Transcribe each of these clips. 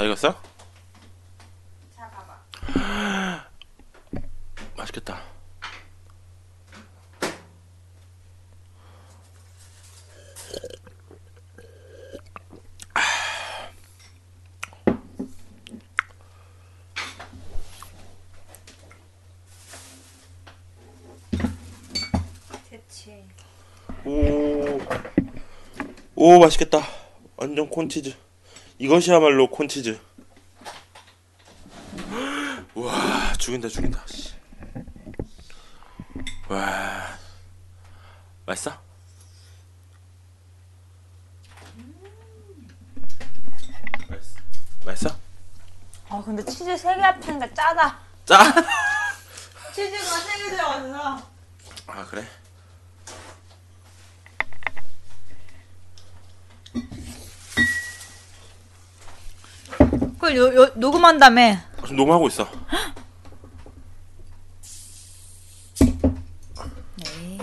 다 익었어? 자 봐봐. 맛있겠다. 오, 오 맛있겠다. 완전 콘치즈. 이것이야말로 콘치즈. 와 죽인다 죽인다. 씨. 와 맛있어? 맛있어? 맛있어? 아 근데 치즈 세 개 합치니까 짜다. 짜? 치즈가 세 개 들어갔어. 아 그래? 그걸 요, 요, 녹음한 다음에 지금 녹음하고 있어. 네.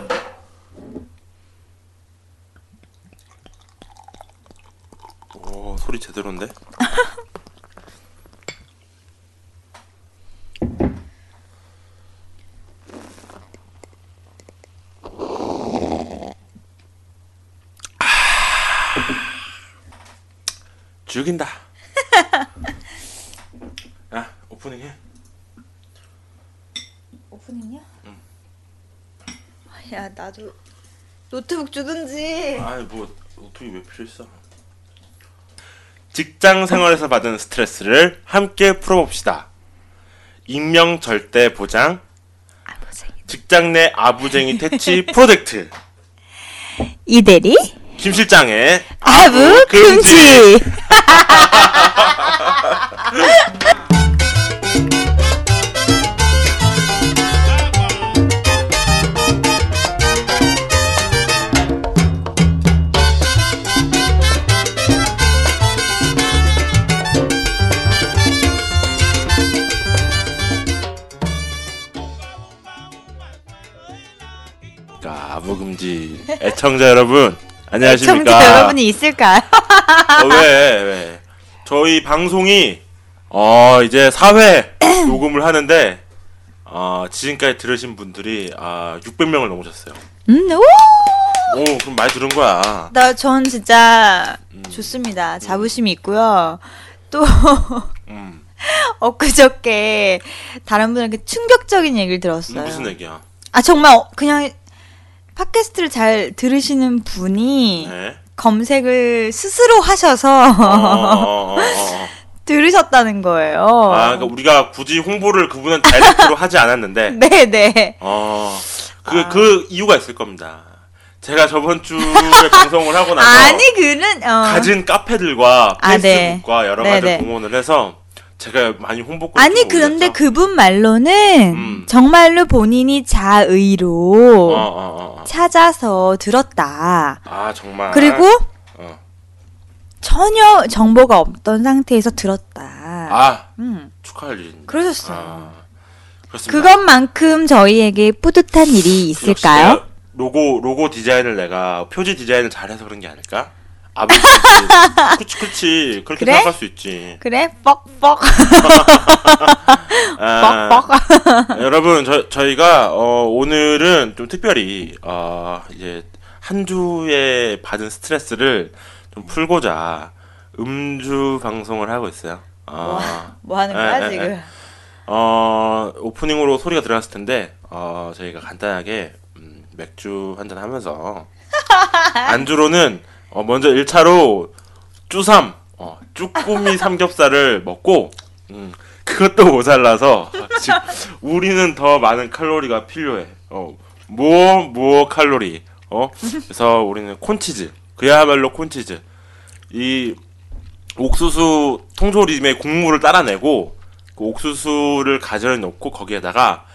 오 소리 제대로인데? 죽인다. 야 오프닝 해. 오프닝이야? 야 나도 노트북 주든지. 아이 뭐 노트북이 왜 필요했어? 직장 생활에서 받은 스트레스를 함께 풀어봅시다. 익명 절대 보장 직장 내 아부쟁이 퇴치 프로젝트 이대리 김 실장의 아부 금지. 애청자 여러분 안녕하십니까? 청자 여러분이 있을까요? 어, 왜, 왜? 저희 방송이, 어, 이제 4회 녹음을 하는데, 어, 지금까지 들으신 분들이, 아, 600명을 넘으셨어요. 음, 오! 오, 그럼 많이 들은 거야. 나 전 진짜 음. 좋습니다. 자부심이 있고요. 또 음, 엊그저께 다른 분에게 충격적인 얘기를 들었어요. 무슨 얘기야? 아 정말 어, 그냥 팟캐스트를 잘 들으시는 분이 네. 검색을 스스로 하셔서 어, 어, 어, 어, 어. 들으셨다는 거예요. 아, 그러니까 우리가 굳이 홍보를 그분은 다이렉트로 하지 않았는데, 네 네. 어, 그, 아. 그 이유가 있을 겁니다. 제가 저번 주에 방송을 하고 나서, 아니 그는 어. 가진 카페들과 아, 네. 페이스북과 여러 가지 네네. 동원을 해서 제가 많이 홍보 아니 그런데 그분 말로는 음. 정말로 본인이 자의로 어, 어, 어, 어. 찾아서 들었다. 아 정말 그리고 어. 전혀 정보가 없던 상태에서 들었다. 아 음, 축하할 일입니다. 그러셨어요. 아, 그렇습니다. 그것만큼 저희에게 뿌듯한 일이 있을까요? 로고 로고 디자인을 내가 표지 디자인을 잘해서 그런 게 아닐까? 아버지 그렇지 그렇지 그렇게 그래? 생각할 수 있지. 그래? 뻑뻑 아, 뻑뻑. 여러분 저 저희가 어, 오늘은 좀 특별히 어, 이제 한 주에 받은 스트레스를 좀 풀고자 음주 방송을 하고 있어요. 어, 뭐 하는 에, 거야 에, 에. 지금? 어, 오프닝으로 소리가 들어갔을 텐데, 어, 저희가 간단하게, 음, 맥주 한 잔 하면서, 안주로는, 어, 먼저 1차로, 쭈삼, 어, 쭈꾸미 삼겹살을 먹고, 음, 그것도 모자라서, 지금, 우리는 더 많은 칼로리가 필요해. 어, 무어, 무어 칼로리. 어, 그래서 우리는 콘치즈. 그야말로 콘치즈. 이, 옥수수 통조림의 국물을 따라내고 그 옥수수를 가져다 놓고 거기에다가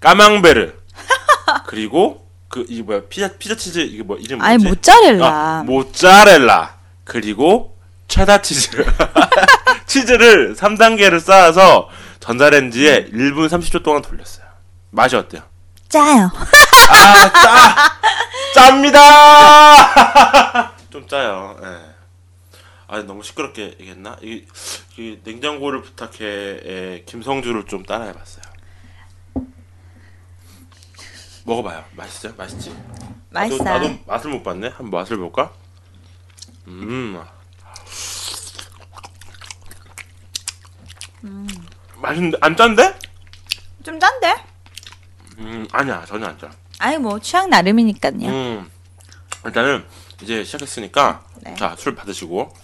까망베르 그리고 그이 뭐야 피자 피자 치즈 이게 뭐 이름 뭐지? 아니 모짜렐라. 아, 모짜렐라 그리고 체다 치즈 치즈를 3단계를 쌓아서 전자레인지에 1분 30초 동안 돌렸어요. 맛이 어때요? 짜요. 아, 짜! 짭니다! 좀 짜요, 예. 아, 너무 시끄럽게 얘기했나? 이게, 그 냉장고를 부탁해의 김성주를 좀 따라해봤어요. 먹어봐요. 맛있어요? 맛있지? 맛있어. 나도, 나도 맛을 못 봤네. 한번 맛을 볼까? 음. 맛있는데 안 짠데? 좀 짠데? 음 아니야 전혀 안 짜. 아니 뭐 취향 나름이니까요. 음 일단은 이제 시작했으니까 네. 자술 받으시고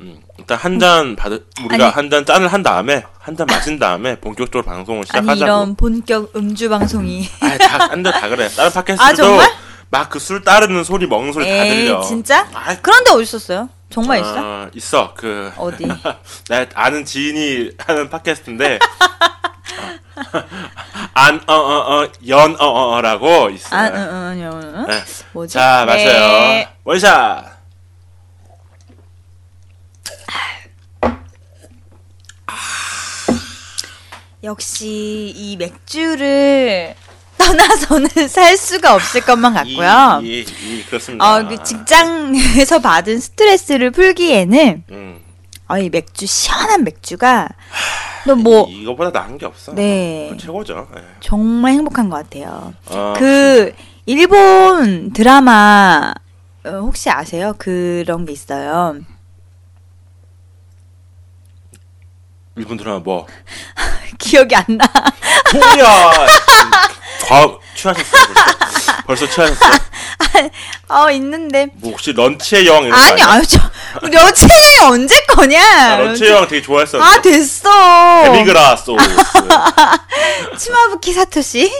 음 일단 한 잔 받으 우리가 아니. 한잔 짠을 한 다음에 한 잔 마신 다음에 본격적으로 방송을 아니 시작하자고. 이런 본격 음주 방송이. 아다딴데다 그래. 다른 아, 팟캐스트도 정말? 막그 술 따르는 소리 먹는 소리 다 에이 들려. 진짜? 아, 그런데 어디 있었어요? 정말 있어? 어, 있어. 그 어디? 나 아는 지인이 하는 팟캐스트인데 안어어어연어어라고. 아, 응, 응, 응, 응. 네. 뭐지? 자 마셔요. 네. 원샷. 역시 이 맥주를 떠나서는 살 수가 없을 것만 같고요. 이, 이, 이 그렇습니다. 어, 그 직장에서 받은 스트레스를 풀기에는 음. 어, 이 맥주 시원한 맥주가 또뭐 이거보다 나은 게 없어. 네. 최고죠. 예. 정말 행복한 것 같아요. 어, 그 일본 드라마 어, 혹시 아세요? 그런 게 있어요. 일본 드라마 뭐? 기억이 안 나. 뭐야? 과 취하셨어요 벌써? 벌써 취하셨어요? 어 있는데 뭐 혹시 런치의 여왕 이런 거 아니? 아유 저 런치이 언제 거냐? 아, 런치의 여왕 되게 좋아했었는데. 아 됐어. 데미그라 소스. 치마부키 사토시?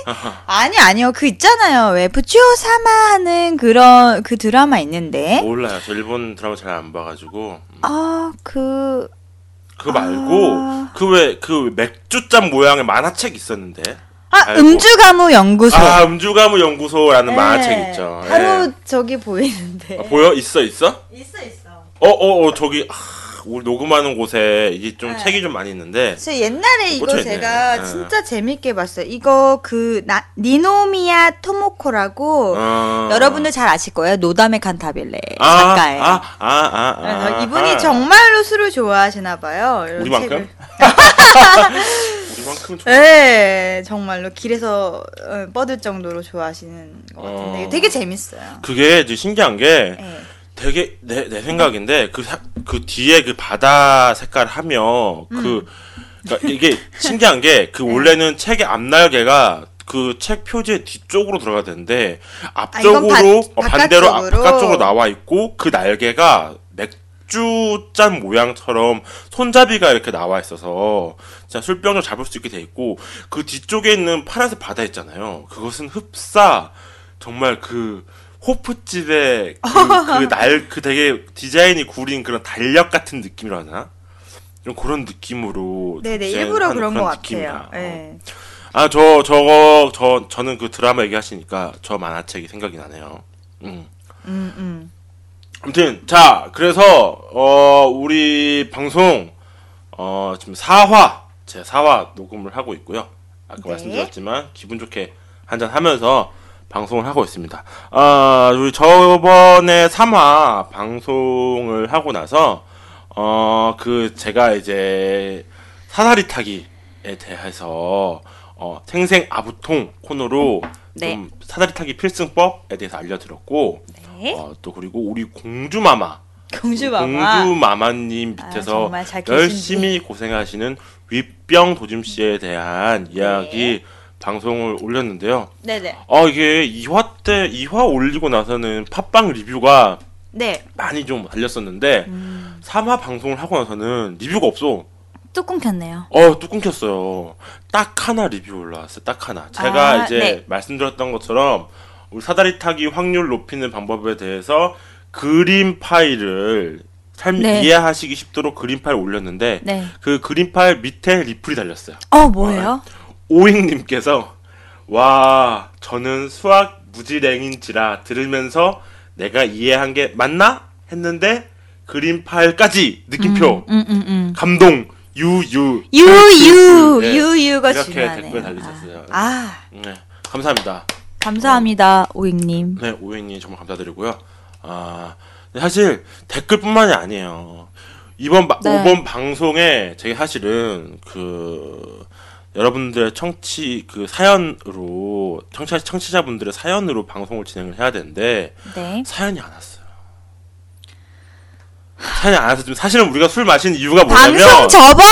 아니 아니요 그 있잖아요 왜 부치오 사마 하는 그런 그 드라마 있는데 몰라요. 저 일본 드라마 잘 안 봐 가지고. 음. 아그 그거 말고 아. 그왜 그 맥주잔 모양의 만화책 있었는데. 아, 아이고. 음주가무 연구소 아 음주가무 연구소라는 네, 만화책 있죠. 바로 예. 저기 보이는데 아, 보여? 있어 있어? 있어 있어 어어 어, 저기 아, 우리 녹음하는 곳에 이게 좀 네. 책이 좀 많이 있는데. 저 옛날에 이거. 제가 예. 진짜 재밌게 봤어요 이거 그 나, 니노미야 토모코라고 어... 여러분들 잘 아실 거예요 노다메 칸타빌레 아, 작가예요 아, 아, 아, 아, 아, 이분이 아. 정말로 술을 좋아하시나 봐요 우리만큼? 책을. 우리만큼 좋아. 네, 정말로 길에서 어, 뻗을 정도로 좋아하시는 것 같은데 어. 되게 재밌어요. 그게 이제 신기한 게 네. 되게 내, 내 생각인데 그, 사- 그 뒤에 그 바다 색깔 하며 음. 그 그러니까 이게 신기한 게그 네. 원래는 책의 앞날개가 그 책 표지의 뒤쪽으로 들어가야 되는데 아, 앞쪽으로 바- 어, 반대로 앞- 바깥쪽으로. 바깥쪽으로 나와 있고 그 날개가 맥주잔 모양처럼 손잡이가 이렇게 나와 있어서 진짜 술병을 잡을 수 있게 돼 있고 그 뒤쪽에 있는 파란색 바다 있잖아요. 그것은 흡사 정말 그 호프집의 그 날그 되게 디자인이 구린 그런 달력 같은 느낌이라나 좀 그런 느낌으로 네네 디자인을 일부러 그런 것 느낌이야. 같아요. 네. 아 저 저거 저 저는 그 드라마 얘기하시니까 저 만화책이 생각이 나네요. 음. 음, 음. 아무튼 자 그래서 어 우리 방송 어 지금 4화 제 4화 녹음을 하고 있고요. 아까 네. 말씀드렸지만 기분 좋게 한잔 하면서 방송을 하고 있습니다. 아 우리 저번에 3화 방송을 하고 나서 어 그 제가 이제 사다리 타기에 대해서 어 생생 아부통 코너로 네. 좀 사다리 타기 필승법에 대해서 알려드렸고 네. 어, 또 그리고 우리 공주마마 공주마마. 공주마마님 아, 밑에서 계신지. 열심히 고생하시는 윗병 도짐 씨에 대한 이야기 방송을 올렸는데요. 네네. 아 이게 2화 때 2화 올리고 나서는 팟빵 리뷰가 네. 많이 좀 달렸었는데 음, 3화 방송을 하고 나서는 리뷰가 없어. 뚜껑 켰네요. 어, 뚝 끊겼어요. 딱 하나 리뷰 올라왔어요. 딱 하나. 제가 아, 이제 네. 말씀드렸던 것처럼 우리 사다리 타기 확률 높이는 방법에 대해서 그림 파일을 잘 네. 이해하시기 쉽도록 그림 파일 올렸는데 네. 그 그림 파일 밑에 리플이 달렸어요. 어 뭐예요? 오잉님께서 와 저는 수학 무지랭인지라 들으면서 내가 이해한 게 맞나 했는데 그림 파일까지 느낌표 음, 음, 음. 감동 유유 유유 네. 유유가 이렇게 중요하네요. 댓글 달리셨어요. 아, 네, 감사합니다. 감사합니다 오잉님. 네, 오행님 정말 감사드리고요. 아, 사실 댓글뿐만이 아니에요. 이번 바- 네. 이번 방송에 제가 사실은 그 여러분들의 청취 그 사연으로 청취자 청취자분들의 사연으로 방송을 진행을 해야 되는데 네. 사연이 안 왔어요. 사연이 안 와서 지금 사실은 우리가 술 마신 이유가 뭐냐면 방송 접어!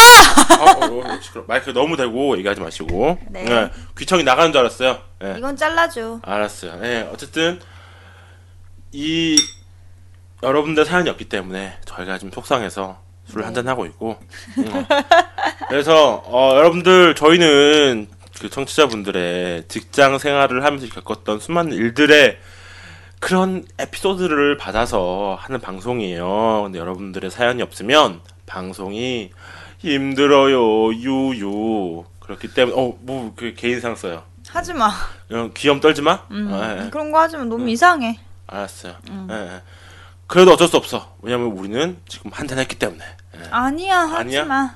어, 어, 어, 시끄러. 마이크 너무 대고 얘기하지 마시고 네. 귀청이 나가는 줄 알았어요. 예. 이건 잘라줘. 알았어요. 네, 어쨌든 이 여러분들 사연이 없기 때문에 저희가 지금 속상해서 네. 한잔 하고 있고. 음. 그래서 어, 여러분들 저희는 그 청취자분들의 직장 생활을 하면서 겪었던 수많은 일들의 그런 에피소드를 받아서 하는 방송이에요. 근데 여러분들의 사연이 없으면 방송이 힘들어요. 유유. 그렇기 때문에 어뭐 그 개인상 써요. 하지 마. 그냥 귀염 떨지 마. 음, 어, 예, 예. 그런 거 하지 마. 너무 이상해. 알았어요. 음. 예, 예. 그래도 어쩔 수 없어. 왜냐면 우리는 지금 한잔 했기 때문에. 예, 아니야, 하지 아니야? 마.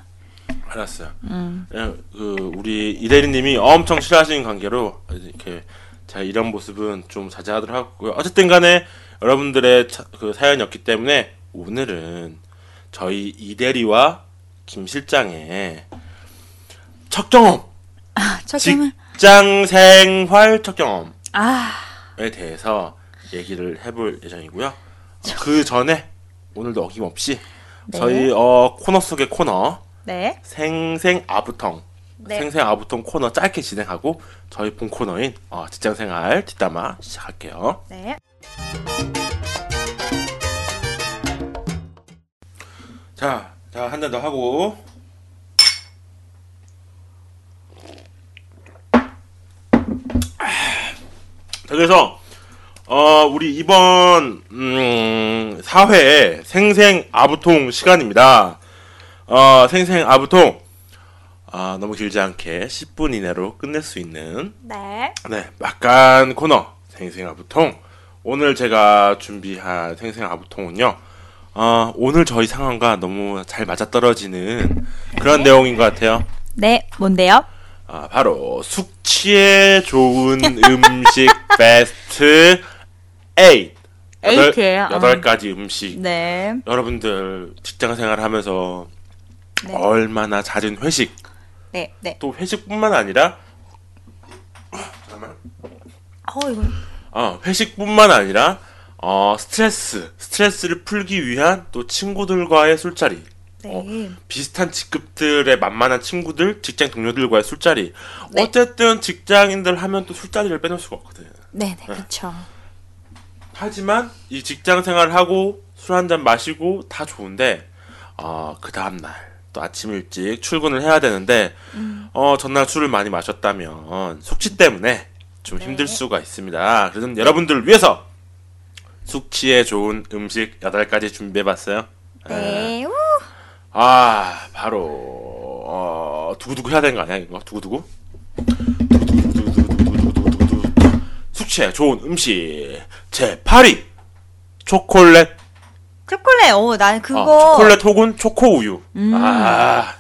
알았어요. 음. 예, 그 우리 이대리님이 엄청 싫어하시는 관계로 이렇게 제가 이런 모습은 좀 자제하도록 하고요. 어쨌든 간에 여러분들의 차- 그 사연이 없기 때문에 오늘은 저희 이대리와 김 실장의 첫 경험에 아, 저기는 직장 생활 첫 경험 아, 에 대해서 얘기를 해볼 예정이고요. 어, 그 전에 오늘도 어김없이 네. 저희 어, 코너 속의 코너 네. 생생 아부통 네. 생생 아부통 코너 짧게 진행하고 저희 본 코너인 어, 직장생활 뒷담화 시작할게요. 네. 자, 자 한 잔 더 하고 자, 그래서 어 우리 이번 음 4회 생생 아부통 시간입니다. 어 생생 아부통 아 너무 길지 않게 10분 이내로 끝낼 수 있는 네. 네 막간 코너 생생 아부통 오늘 제가 준비한 생생 아부통은요. 어, 오늘 저희 상황과 너무 잘 맞아떨어지는 그런 내용인 것 같아요. 네, 뭔데요? 아, 바로 숙취에 좋은 음식 베스트 8. 에이트예요. 여덟 가지 음식. 네. 여러분들 직장 생활하면서 네. 얼마나 잦은 회식, 네, 네. 또 회식뿐만 아니라 잠깐만. 어, 이거 어, 회식뿐만 아니라 어, 스트레스, 스트레스를 풀기 위한 또 친구들과의 술자리. 네. 어, 비슷한 직급들의 만만한 친구들, 직장 동료들과의 술자리. 네. 어쨌든 직장인들 하면 또 술자리를 빼놓을 수가 없거든. 네, 네. 그렇죠. 하지만 이 직장 생활 하고 술 한 잔 마시고 다 좋은데 어, 그 다음 날 또 아침 일찍 출근을 해야 되는데 음. 어, 전날 술을 많이 마셨다면 숙취 때문에 좀 네. 힘들 수가 있습니다. 그래서 네. 여러분들을 위해서 숙취에 좋은 음식 여덟 가지 준비해봤어요. 네. 네. 에. 아, 바로 어, 두구두구 해야 되는 거 아니야? 이거 두구두구? 숙취에 좋은 음식 제 8위 초콜릿 초콜릿. 어, 난 아, 그거 초콜릿 혹은 초코 우유. 음. 아,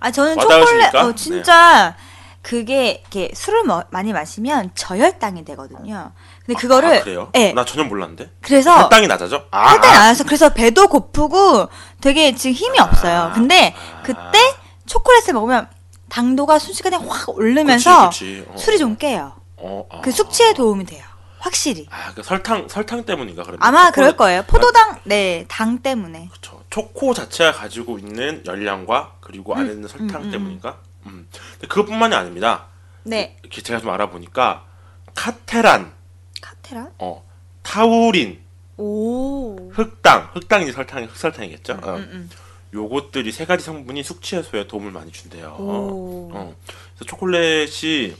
아 저는? 초콜릿 어 진짜 그게 이렇게 술을 머- 많이 마시면 저혈당이 되거든요. 근데 그거를 아, 그래요? 예. 나 전혀 몰랐는데. 그래서 혈당이 낮아져? 아, 혈당이 아. 안 와서 그래서 배도 고프고 되게 지금 힘이 없어요. 근데 그때 초콜릿을 먹으면 당도가 순식간에 확 오르면서 그치, 그치. 어. 술이 좀 깨요. 어, 아. 그 숙취에 도움이 돼요. 확실히. 아, 그 설탕 설탕 때문인가 그러면? 아마 초콜릿- 그럴 거예요. 포도당 네, 당 때문에. 그쵸. 초코 자체가 가지고 있는 열량과 그리고 안에 있는 설탕 음, 음. 때문인가? 음. 근데 그것뿐만이 아닙니다. 네. 이렇게 제가 좀 알아보니까 카테란, 카테란? 어, 타우린, 오. 흑당, 흑당이 설탕이 흑설탕이겠죠. 어. 음, 음. 요것들이 세 가지 성분이 숙취 해소에 도움을 많이 준대요. 오. 어. 그래서 초콜릿이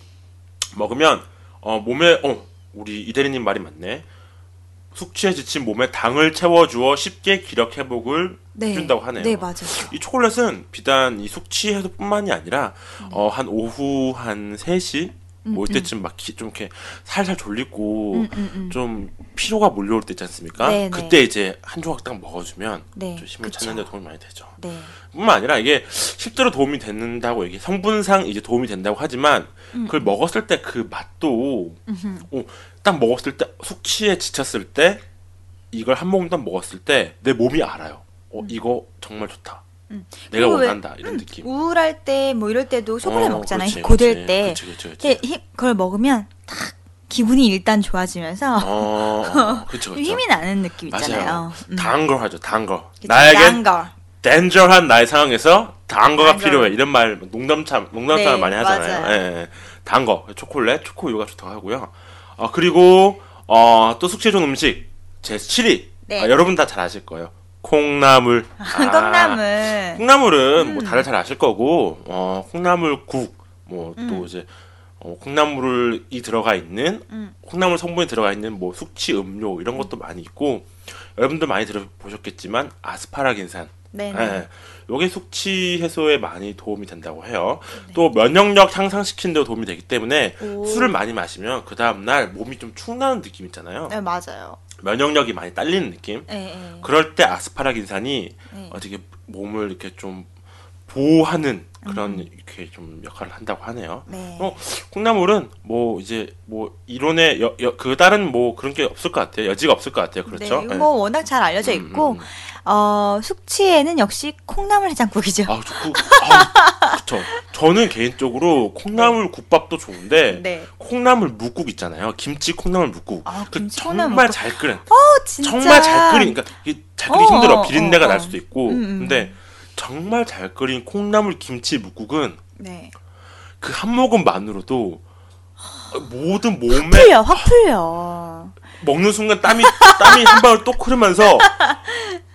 먹으면 어, 몸에 어 우리 이대리님 말이 맞네. 숙취에 지친 몸에 당을 채워주어 쉽게 기력 회복을 네. 해준다고 하네요. 네, 맞아요. 이 초콜릿은 비단 이 숙취 해소뿐만이 아니라 네. 어, 한 오후 한 3시 뭐 음, 이때쯤 막좀 이렇게 살살 졸리고 음, 음, 음. 좀 피로가 몰려올 때 있지 않습니까? 네, 네. 그때 이제 한 조각 딱 먹어주면 네, 좀 힘을 그쵸. 찾는 데 도움이 많이 되죠. 네. 뿐만 아니라 이게 실제로 도움이 된다고 얘기 성분상 이제 도움이 된다고 하지만 그걸 먹었을 때 그 맛도 음흠. 어, 딱 먹었을 때 숙취에 지쳤을 때 이걸 한 모금 딱 먹었을 때 내 몸이 알아요. 어 이거 정말 좋다. 음. 내가 원한다 이런 느낌. 우울할 때 뭐 이럴 때도 초콜릿 어, 먹잖아요. 그렇지, 고될 그렇지. 때. 힘- 그걸 먹으면 딱 기분이 일단 좋아지면서 어, 좀 그렇죠. 힘이 나는 느낌 있잖아요. 음. 단걸 하죠, 단 거. 그쵸, 거. 댄저한 나의 상황에서 단 거가. 필요해. 이런 말 농담참 농담처럼 네, 많이 하잖아요. 예, 예. 단 거, 초콜릿, 초코우유가 좋다고 하고요. 어, 그리고 어, 또 숙취에 좋은 음식 제 7위. 네. 아, 여러분 다 잘 아실 거예요. 콩나물. 아, 콩나물. 콩나물은 뭐 다들 잘 아실 거고 어, 콩나물국 뭐또 음. 이제 어, 콩나물이 들어가 있는 음. 콩나물 성분이 들어가 있는 뭐 숙취 음료 이런 것도 많이 있고 여러분들 많이 들어보셨겠지만 아스파라긴산 네. 예. 요게 숙취 해소에 많이 도움이 된다고 해요. 네. 또 면역력 향상시키는 데 도움이 되기 때문에 오. 술을 많이 마시면 그 다음날 몸이 좀 축나는 느낌 있잖아요. 네, 맞아요. 면역력이 많이 딸리는 느낌. 예, 예. 그럴 때 아스파라긴산이 네. 어떻게 몸을 이렇게 좀 보호하는 그런 음. 이렇게 좀 역할을 한다고 하네요. 네. 어, 콩나물은 뭐 이제 뭐 이론에 여, 여, 그 다른 뭐 그런 게 없을 것 같아요. 여지가 없을 것 같아요. 그렇죠? 네, 뭐 워낙 잘 알려져 음, 있고 음, 음. 어, 숙취에는 역시 콩나물 해장국이죠. 아, 좋고. 아, 그쵸. 저는 개인적으로 콩나물 국밥도 좋은데 네. 콩나물 묵국 있잖아요. 김치 콩나물 묵국. 아, 그 정말 묵국. 잘 끓인. 어, 진짜. 정말 잘 끓인. 그러니까 이게 잘 끓이 어, 힘들어. 어, 비린내가 어, 날 어. 수도 있고. 음, 음. 근데 정말 잘 끓인 콩나물 김치 묵국은 네. 그 한 모금만으로도 모든 몸에 풀려, 확 풀려. 먹는 순간 땀이 땀이 한 방울 똑 흐르면서 아,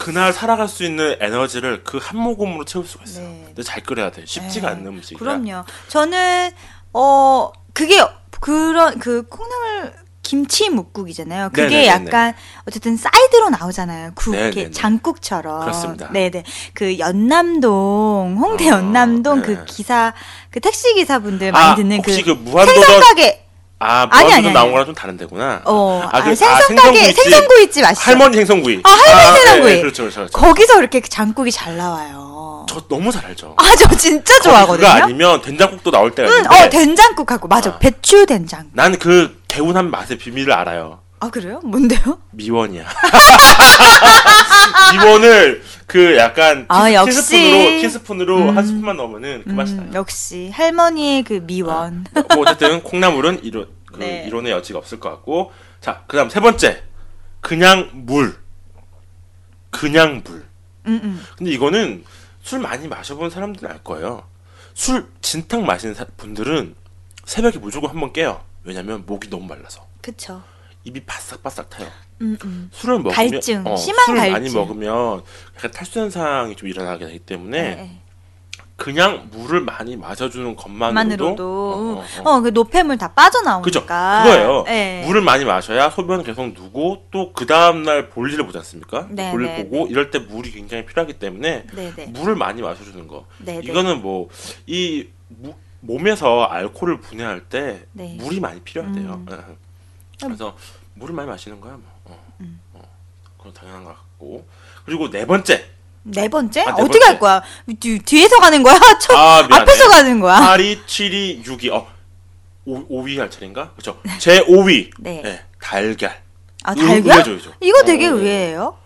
그날 살아갈 수 있는 에너지를 그 한 모금으로 채울 수가 있어요. 네. 근데 잘 끓여야 돼. 쉽지가 네, 않는 음식이야. 그럼요. 저는 어 그게 그런 그 콩나물 김치 묵국이잖아요. 그게 네네네네. 약간 어쨌든 사이드로 나오잖아요. 국 이렇게 네네네. 장국처럼. 그렇습니다. 네네. 그 연남동 홍대 어, 연남동 네. 그 기사 그 택시 기사분들 많이 아, 듣는 그 혹시 그 무한도전 생선가게 아 아니, 아니, 나온. 거랑 좀 다른 데구나. 어 아, 아, 그- 아, 생선가게 생선구이집. 생선구이집 아시죠? 할머니 생선구이. 아, 할머니 네, 생선구이. 네, 그렇죠, 그렇죠. 그렇죠. 거기서 이렇게 장국이 잘 나와요. 저 너무 잘 알죠. 아 저 진짜 좋아하거든요. 그거 아니면 된장국도 나올 때가 응, 있는데 어 된장국하고 맞아 아. 배추 된장. 난 그 개운한 맛의 비밀을 알아요. 아 그래요? 뭔데요? 미원이야. 미원을 그 약간 아, 티스, 역시. 티스푼으로 티스푼으로 음. 한 스푼만 넣으면은 그 맛이 음, 나요. 역시 할머니의 그 미원. 뭐 어쨌든 콩나물은 이론 그 네. 이론의 여지가 없을 것 같고 자 그다음 세 번째 그냥 물 그냥 물 음, 음. 근데 이거는 술 많이 마셔본 사람들은 알 거예요 술 진탕 마시는 사- 분들은 새벽에 무조건 한번 깨요 왜냐면 목이 너무 말라서 그쵸. 입이 바싹바싹 타요 음, 음. 술을 먹으면 갈증, 어, 심한 술을 많이 갈증. 먹으면 약간 탈수 현상이 좀 일어나게 되기 때문에 네, 네. 그냥 물을 많이 마셔주는 것만으로도 만으로도 어, 어, 어. 어, 그 노폐물 다 빠져나오니까. 그죠. 그거예요. 네. 물을 많이 마셔야 소변 계속 누고 또 그 다음날 볼일을 보지 않습니까? 네, 볼일 네, 보고 이럴 때 물이 굉장히 필요하기 때문에 네, 네. 물을 많이 마셔주는 거. 네, 네. 이거는 뭐이 몸에서 알코올을 분해할 때 네. 물이 많이 필요하대요. 음. 예. 그래서 물을 많이 마시는 거야. 뭐. 어. 음. 어. 그건 당연한 것 같고. 그리고 네 번째. 네 번째? 아, 네 어떻게 번째. 할 거야? 뒤, 뒤에서 가는 거야? 첫 아, 미안해. 앞에서 가는 거야? 8위, 7위, 6위. 어. 5, 위 할 차례인가? 그렇죠. 제 5위. 네. 달걀. 아, 의- 달걀? 의외죠. 이거 되게 어. 의외예요.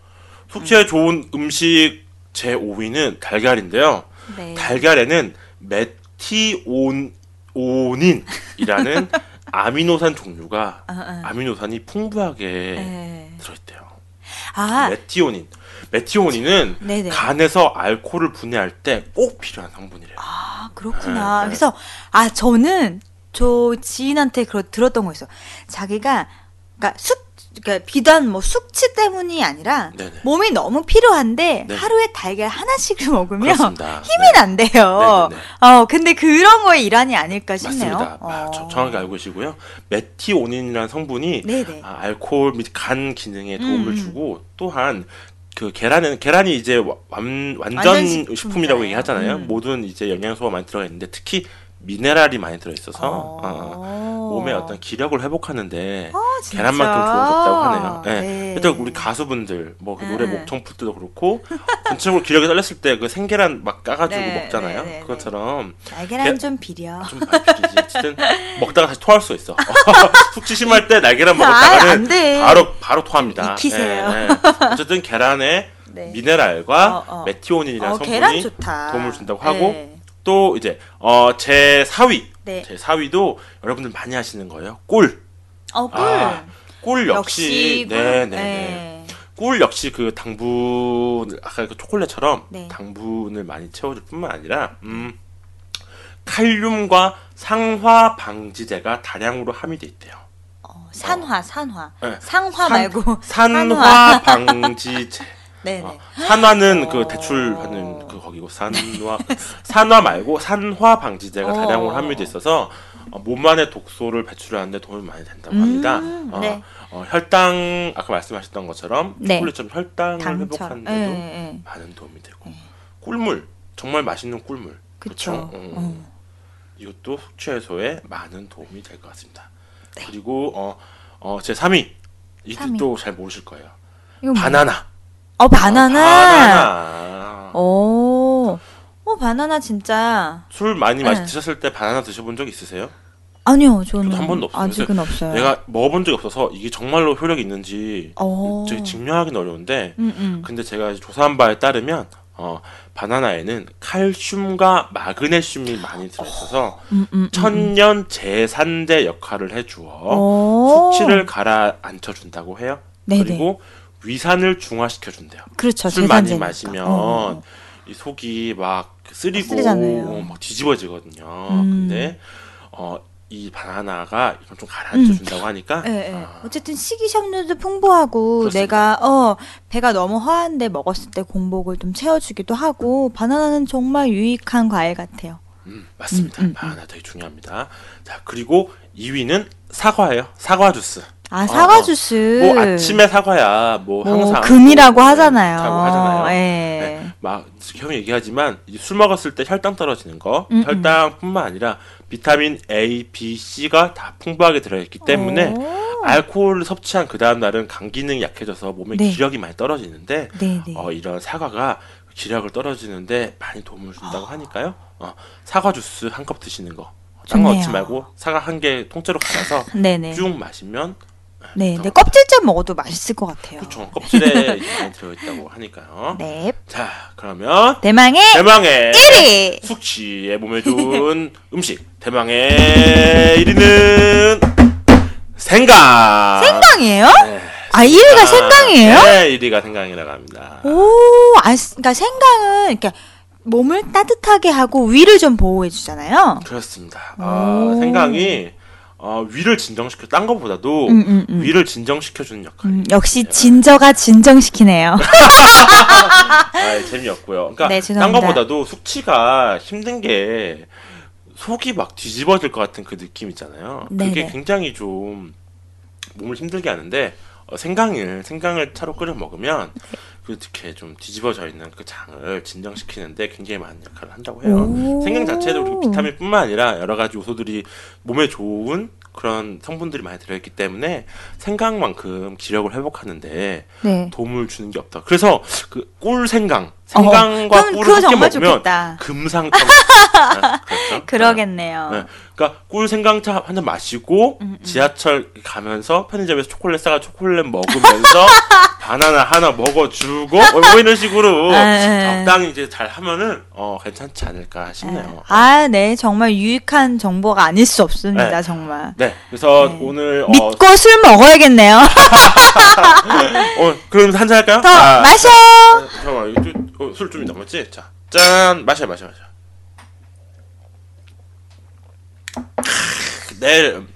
숙취에 좋은 음식 제 5위는 달걀인데요. 네. 달걀에는 메티온온인이라는 아미노산 종류가 어, 어. 아미노산이 풍부하게 네. 들어있대요. 아, 메티오닌. 메티오닌은 네네. 간에서 알코올을 분해할 때 꼭 필요한 성분이래요. 아, 그렇구나. 네, 네. 그래서 아 저는 저 지인한테 그러, 들었던 거 있어. 자기가 그러니까 숙 그러니까 비단 뭐 숙취 때문이 아니라 네네. 몸이 너무 필요한데 네. 하루에 달걀 하나씩을 먹으면 그렇습니다. 힘이 난대요. 네네네. 어, 근데 그런 거에 일환이 아닐까 싶네요. 맞습니다. 아, 어. 저- 정확하게 알고 계시고요. 메티오닌이라는 성분이 네네. 아, 알코올 및 간 기능에 도움을 음, 음. 주고 또한 그 계란은 계란이 이제 와- 완, 완전 완전. 식품이라고 얘기하잖아요. 음. 모든 이제 영양소가 많이 들어가 있는데 특히 미네랄이 많이 들어 있어서 어. 어, 몸의 어떤 기력을 회복하는데 어? 계란만큼 없다고 하네요. 예. 네. 일단 우리 가수분들 뭐 그 노래 음. 목청풀 때도 그렇고 전체적으로 기력이 떨렸을 때 그 생계란 막 까가지고 네, 먹잖아요. 네, 네, 그것처럼 날계란 게- 좀 비려. 좀. 어쨌든 먹다가 다시 토할 수 있어. 숙취 심할 때 날계란 아, 안 먹었다가는 돼. 바로 바로 토합니다. 익히세요. 예, 예. 어쨌든 계란에 네. 미네랄과 어, 어. 메티오닌이라는 어, 성분이. 도움을 준다고 하고 네. 또 이제 어, 제 4위 네. 제 4위도 여러분들 많이 하시는 거예요. 꿀. 어, 꿀. 아, 꿀 역시, 꿀. 네네네. 네. 꿀 역시 그 당분 아까 그 초콜릿처럼 네. 당분을 많이 채워줄 뿐만 아니라 음, 칼륨과 상화 방지제가 다량으로 함유돼 있대요. 어, 산화, 산화. 네. 상화 산- 말고 산화 방지제. 네, 어, 네. 산화는 어. 그 대출하는 그 거기고 산화 산화 말고 산화 방지제가 어. 다량으로 함유돼 있어서 어, 몸 안의 독소를 배출하는데 도움이 많이 된다고 합니다. 음, 어, 네. 어, 혈당 아까 말씀하셨던 것처럼 네. 초콜릿처럼 혈당을 당처럼. 회복하는데도 네, 네. 많은 도움이 되고 꿀물 정말 맛있는 꿀물. 그쵸? 음, 어. 이것도 숙취 해소에 많은 도움이 될 것 같습니다. 네. 그리고 어, 어, 제 3위 삼위. 이것도 잘 모르실 거예요. 바나나. 어, 바나나. 바나나. 오. 어, 바나나 진짜. 술 많이 마시 네. 드셨을 때 바나나 드셔본 적 있으세요? 아니요, 저는 저도 한 번도 없어요. 아직은 없어요. 내가 먹어본 적이 없어서 이게 정말로 효력이 있는지 어. 증명하기는 어려운데 음, 음. 근데 제가 조사한 바에 따르면 어, 바나나에는 칼슘과 마그네슘이 많이 들어있어서 음, 음, 음. 천년 제산제 역할을 해주어 오. 숙취를 가라앉혀 준다고 해요. 네네. 그리고 위산을 중화시켜 준대요. 그렇죠. 술 많이. 마시면 어. 이 속이 막 쓰리고. 어, 막 뒤집어지거든요. 음. 근데 어, 이 바나나가 이걸 좀 가라앉혀 음. 준다고 하니까 예, 예. 아, 어쨌든 식이섬유도 풍부하고 그렇습니다. 내가 어 배가 너무 허한데 먹었을 때 공복을 좀 채워주기도 하고 바나나는 정말 유익한 과일 같아요. 음, 맞습니다. 음, 음, 바나나 되게 중요합니다. 자 그리고 2위는 사과예요. 사과 주스. 아 사과 주스. 뭐 아침에 사과야 뭐, 뭐 항상 금이라고 네, 하잖아요. 자고 하잖아요. 예. 네, 막 형이 얘기하지만 이술 먹었을 때 혈당 떨어지는 거, 음, 혈당뿐만 아니라 비타민 A, B, C가 다 풍부하게 들어있기 때문에 오. 알코올을 섭취한 그 다음 날은 간 기능이 약해져서 몸에 네. 기력이 많이 떨어지는데 네 네. 어, 이런 사과가 기력을 떨어지는데 많이 도움을 아. 준다고 하니까요. 어, 사과 주스 한 컵 드시는 거. 딴거 넣지 말고 사과 한 개 통째로 갈아서 네네. 쭉 마시면 네, 더네 껍질째 먹어도 맛있을 것 같아요. 그렇죠. 껍질에 많이 들어있다고 하니까요. 네. 자, 그러면 대망의 대망의 1위. 숙취에 몸에 좋은 음식 대망의 1위는 생강. 생강이에요? 네, 아 1위가 생강이에요? 네, 1위가 생강이라고 합니다. 오, 아, 그러니까 생강은 이렇게 몸을 따뜻하게 하고 위를 좀 보호해 주잖아요. 그렇습니다. 아, 오. 생강이 어, 위를 진정시켜 딴 것보다도 음, 음, 음. 위를 진정시켜 주는 역할이 음, 역시 진저가 진정시키네요. 아, 재미없고요. 그러니까 네, 딴 죄송합니다. 것보다도 숙취가 힘든 게 속이 막 뒤집어질 것 같은 그 느낌 있잖아요. 그게 네네. 굉장히 좀 몸을 힘들게 하는데 어, 생강을 생강을 차로 끓여 먹으면 그 이렇게 좀 뒤집어져 있는 그 장을 진정시키는데 굉장히 많은 역할을 한다고 해요. 오. 생강 자체도 비타민뿐만 아니라 여러 가지 요소들이 몸에 좋은 그런 성분들이 많이 들어있기 때문에 생강만큼 기력을 회복하는데 네. 도움을 주는 게 없다. 그래서 그 꿀 생강, 생강과 그럼 꿀을 그거 함께 정말 먹으면 좋겠다. 금상첨. 네, 그렇죠? 그러겠네요. 네. 그러니까 꿀 생강차 한 잔 마시고 음, 지하철 가면서 편의점에서 초콜릿 사가 초콜릿 먹으면서 바나나 하나 먹어주고 뭐, 뭐 이런 식으로 네. 적당히 이제 잘 하면은 어 괜찮지 않을까 싶네요. 아, 네. 정말 유익한 정보가 아닐 수 없습니다, 네. 정말. 네, 그래서 네. 오늘 어, 믿고 술 먹어야겠네요. 어 그럼 한잔 할까요? 더 아, 마셔! 아, 잠깐만 이거 좀- 어, 술좀 남았지? 자, 짠 마셔 마셔 마셔. 내일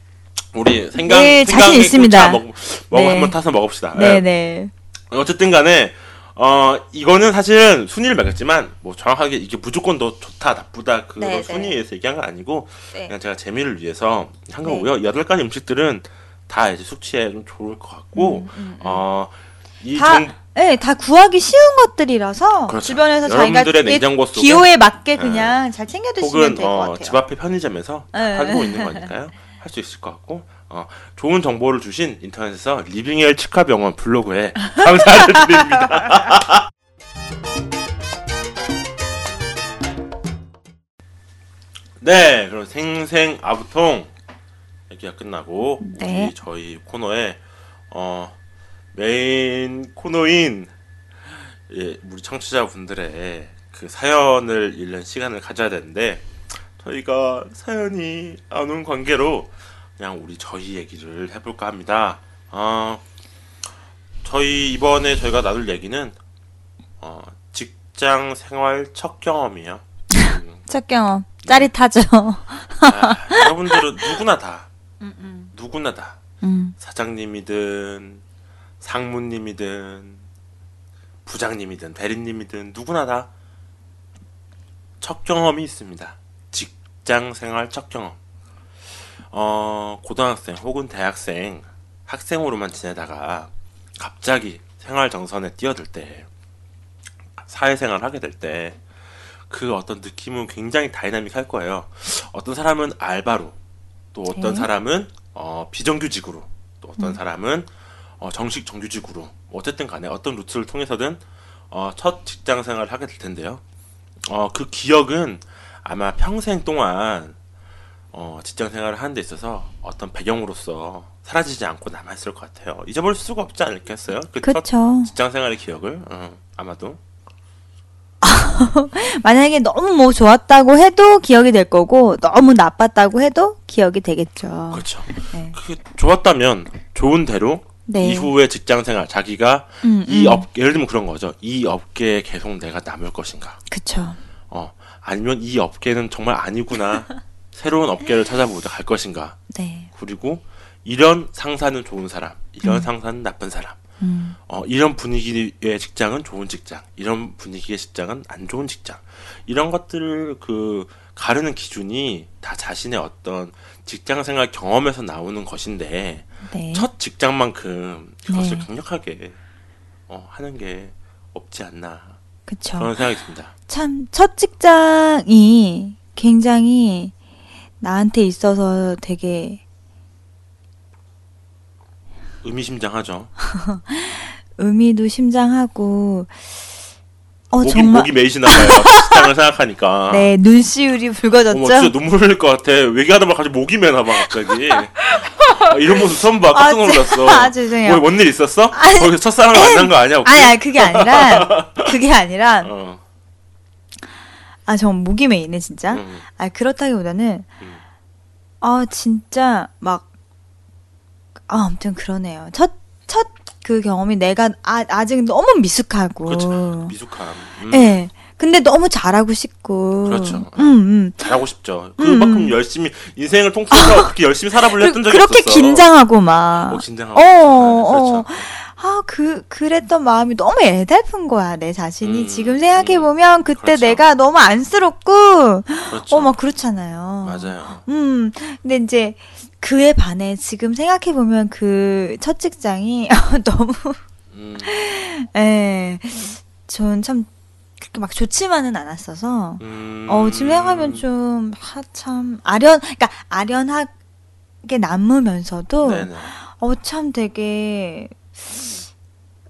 우리 생강 네, 자신 생강 있습니다. 먹, 먹 네. 한번 타서 먹읍시다. 예. 네네. 어쨌든 간에 어 이거는 사실은 순위를 매겼지만 뭐 정확하게 이게 무조건 더 좋다 나쁘다 그런 네, 네. 순위에서 얘기한 건 아니고 네. 그냥 제가 재미를 위해서 한 거고요. 여덟 가지 음식들은 다 이제 숙취에 좀 좋을 것 같고 어이 다, 정 네, 다 구하기 쉬운 것들이라서 그렇죠. 주변에서 자기가 냉장고 속에 기호에 맞게 네. 그냥 잘 챙겨 드시면 혹은 될것 어, 같아요. 집 앞에 편의점에서 네. 팔고 있는 거니까요. 할 수 있을 것 같고 어, 좋은 정보를 주신 인터넷에서 리빙엘 치과병원 블로그에 감사를 드립니다. 네, 그럼 생생 아부통 얘기가 끝나고 네. 우리 저희 코너에 어, 메인 코너인 예, 우리 청취자분들의 그 사연을 읽는 시간을 가져야 되는데 저희가 사연이 안 온 관계로 그냥 우리 저희 얘기를 해볼까 합니다. 어, 저희 이번에 저희가 나눌 얘기는 어, 직장 생활 첫 경험이에요. 음, 첫 경험 짜릿하죠. 아, 여러분들은 누구나 다 누구나 다 음. 사장님이든 상무님이든 부장님이든 대리님이든 누구나 다 첫 경험이 있습니다. 직장 생활 첫 경험. 어, 고등학생 혹은 대학생, 학생으로만 지내다가 갑자기 생활 전선에 뛰어들 때, 사회생활 하게 될 때, 그 어떤 느낌은 굉장히 dynamic할 거예요. 어떤 사람은 알바로, 또 어떤 네. 사람은 어, 비정규직으로, 또 어떤 사람은 어, 정식 정규직으로, 뭐 어쨌든 간에 어떤 루트를 통해서든 어, 첫 직장 생활을 하게 될 텐데요. 어, 그 기억은 아마 평생 동안 어, 직장 생활을 하는 데 있어서 어떤 배경으로서 사라지지 않고 남아있을 것 같아요. 잊어버릴 수가 없지 않겠어요? 그 첫. 직장 생활의 기억을 어, 아마도 만약에 너무 뭐 좋았다고 해도 기억이 될 거고 너무 나빴다고 해도 기억이 되겠죠. 그렇죠. 네. 그 좋았다면 좋은 대로 네. 이후의 직장 생활 자기가 음, 이 음. 업 예를 들면 그런 거죠. 이 업계에 계속 내가 남을 것인가? 그쵸. 어 아니면 이 업계는 정말 아니구나. 새로운 업계를 찾아보자 갈 것인가? 네. 그리고 이런 상사는 좋은 사람, 이런 상사는 나쁜 사람. 음. 어, 이런 분위기의 직장은 좋은 직장, 이런 분위기의 직장은 안 좋은 직장. 이런 것들을 그 가르는 기준이 다 자신의 어떤 직장 생활 경험에서 나오는 것인데 네. 첫 직장만큼 그것을 네. 강력하게 어, 하는 게 없지 않나 그쵸. 그런 생각이 듭니다. 참, 첫 직장이 굉장히 나한테 있어서 되게 의미심장하죠. 의미도 심장하고, 어, 목이, 정말, 목이 메이시나 봐요. 직장을 생각하니까. 네, 눈시울이 붉어졌죠? 어머, 진짜 눈물 흘릴 것 같아. 얘기하다 말 갑자기 목이 메나 봐, 갑자기. 아, 이런 모습 처음 봐. 깜짝 아, 놀랐어. 아, 죄송해요. 뭐, 뭔일 있었어? 아니, 거기서 첫사랑을 만난 거 아니야, 혹시? 아니, 아니, 그게 아니라, 그게 아니라, 어, 아, 정말 목이 메이네, 진짜. 음, 아, 그렇다기보다는, 음. 아, 진짜, 막, 아, 아무튼 그러네요. 첫, 첫 그 경험이 내가 아, 아직 너무 미숙하고. 그렇죠. 미숙함. 음, 예. 근데 너무 잘하고 싶고. 그렇죠. 음, 음. 잘하고 싶죠. 그만큼 열심히, 인생을 통틀어서 그렇게 열심히 살아보려 했던 그, 적이 그렇게 없었어. 긴장하고 막. 어, 긴장하고. 어, 네, 어. 그렇죠. 아, 그, 그랬던 마음이 너무 애달픈 거야, 내 자신이. 음, 지금 생각해보면 그때 그렇죠. 내가 너무 안쓰럽고, 그렇죠. 어, 막 그렇잖아요. 맞아요. 음, 근데 이제 그에 반해 지금 생각해 보면 그 첫 직장이 너무, 음, 에, 전 참, 그렇게 막 좋지만은 않았어서, 음, 어, 지금 생각하면 좀, 하, 참, 아련, 그러니까 아련하게 남으면서도. 어, 참 되게,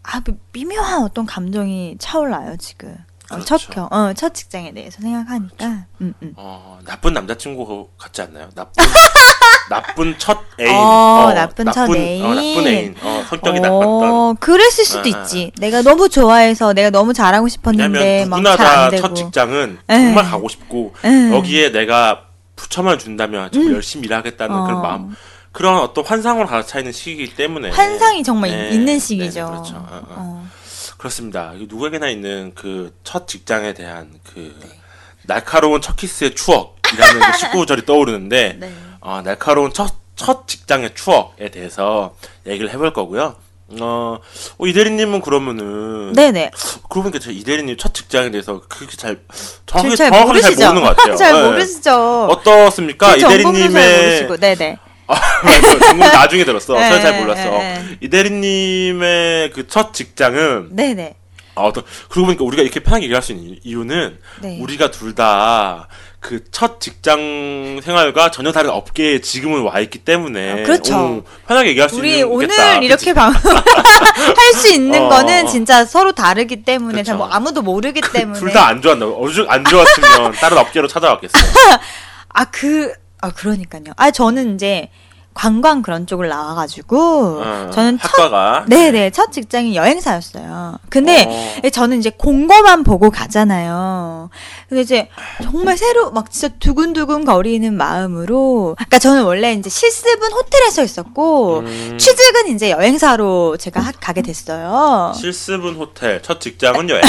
아, 미- 미묘한 어떤 감정이 차올라요, 지금. 어, 그렇죠. 첫 경, 어, 첫 직장에 대해서 생각하니까. 음, 음. 어, 나쁜 남자친구 같지 않나요? 나쁜, 나쁜 첫 애인. 어, 나쁜 첫 애인. 어, 나쁜 애인. 어, 성격이 나빴던. 어, 그랬을 수도 아, 아. 있지. 내가 너무 좋아해서 내가 너무 잘하고 싶었는데 누구나 다. 첫 직장은 에. 정말 가고 싶고 에. 여기에 내가 부처만 준다면 정말 열심히 일하겠다는 음. 어. 그런 마음 그런 어떤 환상으로 가차 있는 시기이기 때문에 환상이 정말 네, 있는 네, 시기죠. 그렇죠. 어, 어. 어. 그렇습니다. 누구에게나 있는 그 첫 직장에 대한 그 네. 날카로운 첫 키스의 추억이라는 그 19절이 떠오르는데 네. 어, 날카로운 첫, 첫 직장의 추억에 대해서 얘기를 해볼 거고요. 어, 어, 이대리님은 그러면은 네네. 그러고 보니까 저 이대리님 첫 직장에 대해서 그렇게 잘 정확하게 잘잘 모르시죠? 모르는 것 같아요. 잘 네. 모르시죠. 어떻습니까? 잘 이대리님의. 네네. 아, 맞아. 전공 나중에 들었어. 네, 저는 잘 몰랐어. 네, 네. 이대리님의 그 첫 직장은 네네. 아, 어떤 그러고 보니까 우리가 이렇게 편하게 얘기할 수 있는 이유는 네. 우리가 둘 다 그 첫 직장 생활과 전혀 다른 업계에 지금은 와 있기 때문에 아, 그렇죠. 오, 편하게 얘기할 수 우리 있는 오늘 겠다. 이렇게 할 수 있는 어, 거는 어. 진짜 서로 다르기 때문에 잘 그쵸. 뭐 아무도 모르기 때문에 둘 다 안 좋았나? 오죽 안 좋았으면 다른 업계로 찾아왔겠어요. 아, 그, 아, 그러니까요. 아, 저는 이제, 관광 그런 쪽을 나와가지고 어, 저는 첫 학과가 네네 첫 직장이 여행사였어요. 근데 어. 저는 이제 공고만 보고 가잖아요. 근데 이제 정말 새로 막 진짜 두근두근 거리는 마음으로. 그러니까 저는 원래 이제 실습은 호텔에서 있었고 음, 취직은 이제 여행사로 제가 하- 가게 됐어요. 실습은 호텔, 첫 직장은 여행.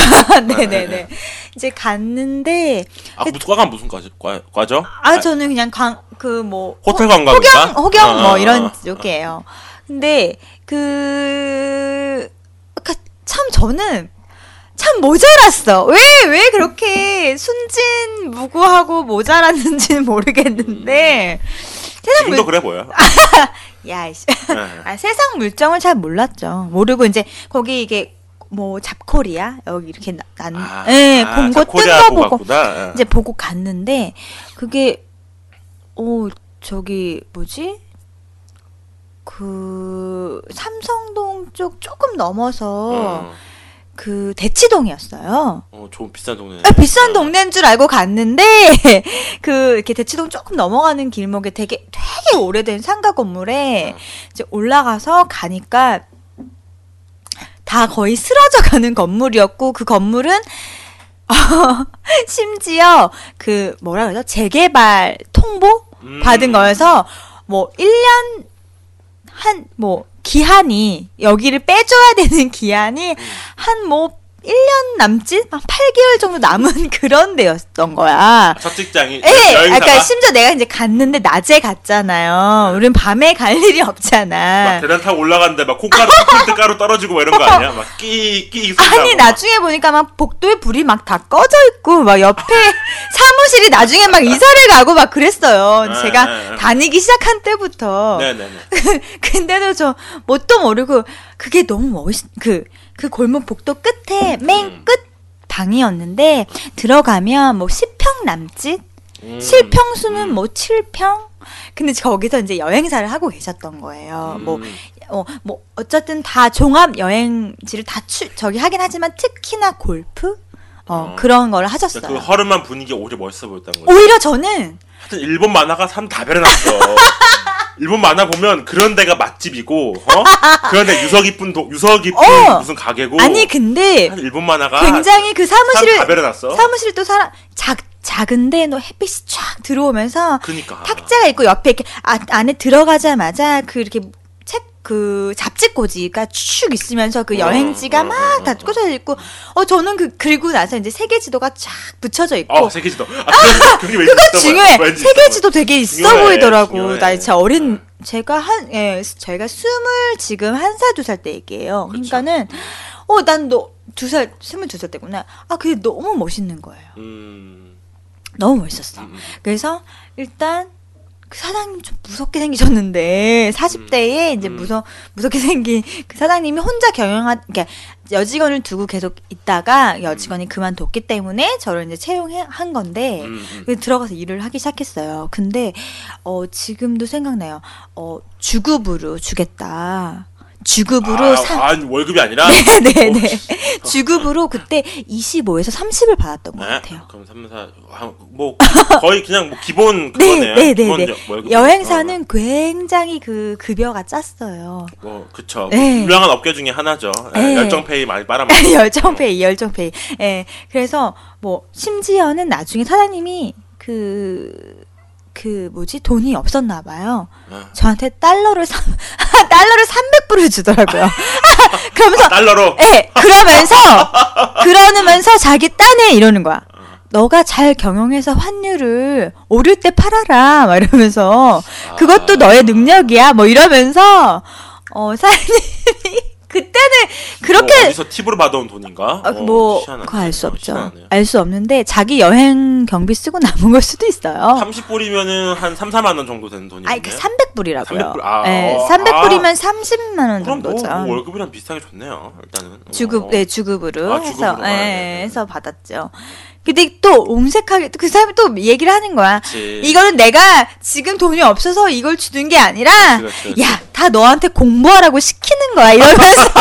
네네네. 이제 갔는데 아, 무슨 과가 무슨 과죠? 과, 과죠? 아 저는 그냥 그뭐 호텔 관광인가? 호경 호경 어, 뭐 어, 이런 어. 쪽이에요. 근데 그, 그, 참 저는 참 모자랐어. 왜, 왜 그렇게 순진 무구하고 모자랐는지는 모르겠는데. 세상 지금도 그래 보여. 야, 이씨. 네. 아, 세상 물정을 잘 몰랐죠. 모르고 이제 거기 이게 뭐 잡코리아 여기 이렇게 나- 난, 아, 예, 아, 공고 뜬 거 보고 갔구나. 예. 이제 보고 갔는데 그게 어 저기 뭐지 그 삼성동 쪽 조금 넘어서 어, 그 대치동이었어요. 어, 좋은 비싼 동네. 아, 비싼 동네인 줄 알고 갔는데 그 이렇게 대치동 조금 넘어가는 길목에 되게 되게 오래된 상가 건물에 어. 이제 올라가서 가니까 다 거의 쓰러져 가는 건물이었고 그 건물은 심지어 그 뭐라 그러죠? 재개발 통보 음. 받은 거여서 뭐 1년 한 뭐 기한이 여기를 빼줘야 되는 기한이 한 뭐 1년 남짓 한 8개월 정도 남은 그런 데였던 거야. 첫 직장이 예, 아까 심지어 내가 이제 갔는데 낮에 갔잖아요. 우린 밤에 갈 일이 막 없잖아. 계단 타고 올라갔는데 막 콩가루 콩가루 가루 떨어지고 뭐 이런 거 아니야? 막 끼 끼 아니 나중에 보니까 막 복도에 불이 막 다 꺼져 있고 막 옆에 사무실이 나중에 막 이사를 가고 막 그랬어요. 네, 제가 네, 네. 다니기 시작한 때부터. 네네네. 근데도 저 뭣도 모르고 그게 너무 멋있 그 그 골목 복도 끝에 맨 음. 끝 방이었는데 들어가면 뭐 10평 남짓 음, 실평수는 음. 뭐 7평 근데 거기서 이제 여행사를 하고 계셨던 거예요. 뭐 음. 어, 뭐, 어쨌든 다 종합 여행지를 다 추, 저기 하긴 하지만 특히나 골프? 어, 어. 그런 걸 하셨어요. 그 허름한 분위기 오히려 멋있어 보였다는 거죠. 오히려 저는, 하여튼 일본 만화가 참다 배려놨어. 일본 만화 보면 그런 데가 맛집이고, 어? 그런 데 유서 깊은 도, 유서 깊은 어. 무슨 가게고. 아니, 근데 한 일본 만화가 굉장히 그 사무실을. 사무실이 또 사람, 작, 작은데 너 햇빛이 쫙 들어오면서 그니까. 탁자가 있고 옆에 이렇게 아, 안에 들어가자마자 그 이렇게 책 그 잡지꽂이가 쭉 있으면서 그 어, 여행지가 어, 막 어, 다 어. 꽂혀 있고 어 저는 그 그리고 나서 이제 세계 지도가 쫙 붙여져 있고 어, 세계지도. 아, 그게 왠지 그거 있어. 중요해. 왠지 세계 있어 지도 되게 있어 중요해, 보이더라고. 중요해. 나 진짜 어린 네. 제가 한 예, 저희가 스물 지금 한 살 두 살 때 얘기예요. 그쵸. 그러니까는 어난너 두 살 스물 두 살 때구나. 아 그게 너무 멋있는 거예요. 음. 너무 멋있었어. 음, 음. 그래서 일단 그 사장님 좀 무섭게 생기셨는데 40대에 이제 음. 무서 무섭게 생긴 그 사장님이 혼자 경영한 그러니까 여직원을 두고 계속 있다가 여직원이 그만뒀기 때문에 저를 이제 채용한 건데 음, 음. 그 들어가서 일을 하기 시작했어요. 근데 어 지금도 생각나요. 어 주급으로 주겠다. 주급으로 아, 사 아, 월급이 아니라? 네네 주급으로 그때 25에서 30을 받았던 것 네? 같아요. 그럼 3, 4, 아, 뭐, 거의 그냥 뭐 기본 네, 그거네요. 네, 네, 네. 여- 월급. 여행사는 굉장히 그 급여가 짰어요. 어, 뭐, 그쵸. 네. 유명한 업계 중에 하나죠. 예, 네. 열정페이 많이 빨아먹고. 열정페이, 열정페이. 예. 그래서 뭐 심지어는 나중에 사장님이 그, 그 뭐지 돈이 없었나 봐요. 어. 저한테 달러를 삼 달러를 300불을 주더라고요. 그러면서 달러로. 예, 그러면서 그러면서 자기 딴에 이러는 거야. 너가 잘 경영해서 환율을 오를 때 팔아라. 막 이러면서 그것도 아. 너의 능력이야. 뭐 이러면서 어 사장님이 그때는 그렇게 뭐 어디서 팁으로 받아온 돈인가? 아, 어, 뭐. 그거 알수 어, 없죠. 알 수 없는데 자기 여행 경비 쓰고 남은 걸 수도 있어요. 30불이면은 한 3, 4만 원 정도 되는 돈이네요. 아니 그 300불이라고요. 300불. 아, 네, 어, 300불이면 30만 원 그럼 뭐, 정도죠. 뭐 월급이랑 비슷하게 좋네요. 일단은. 주급, 어. 네, 주급으로 아, 해서. 아, 예, 네, 네. 해서 받았죠. 근데 또 옹색하게, 그 사람이 또 얘기를 하는 거야. 그치. 이거는 내가 지금 돈이 없어서 이걸 주는 게 아니라, 그렇지, 그렇지. 야, 다 너한테 공부하라고 시키는 거야 이러면서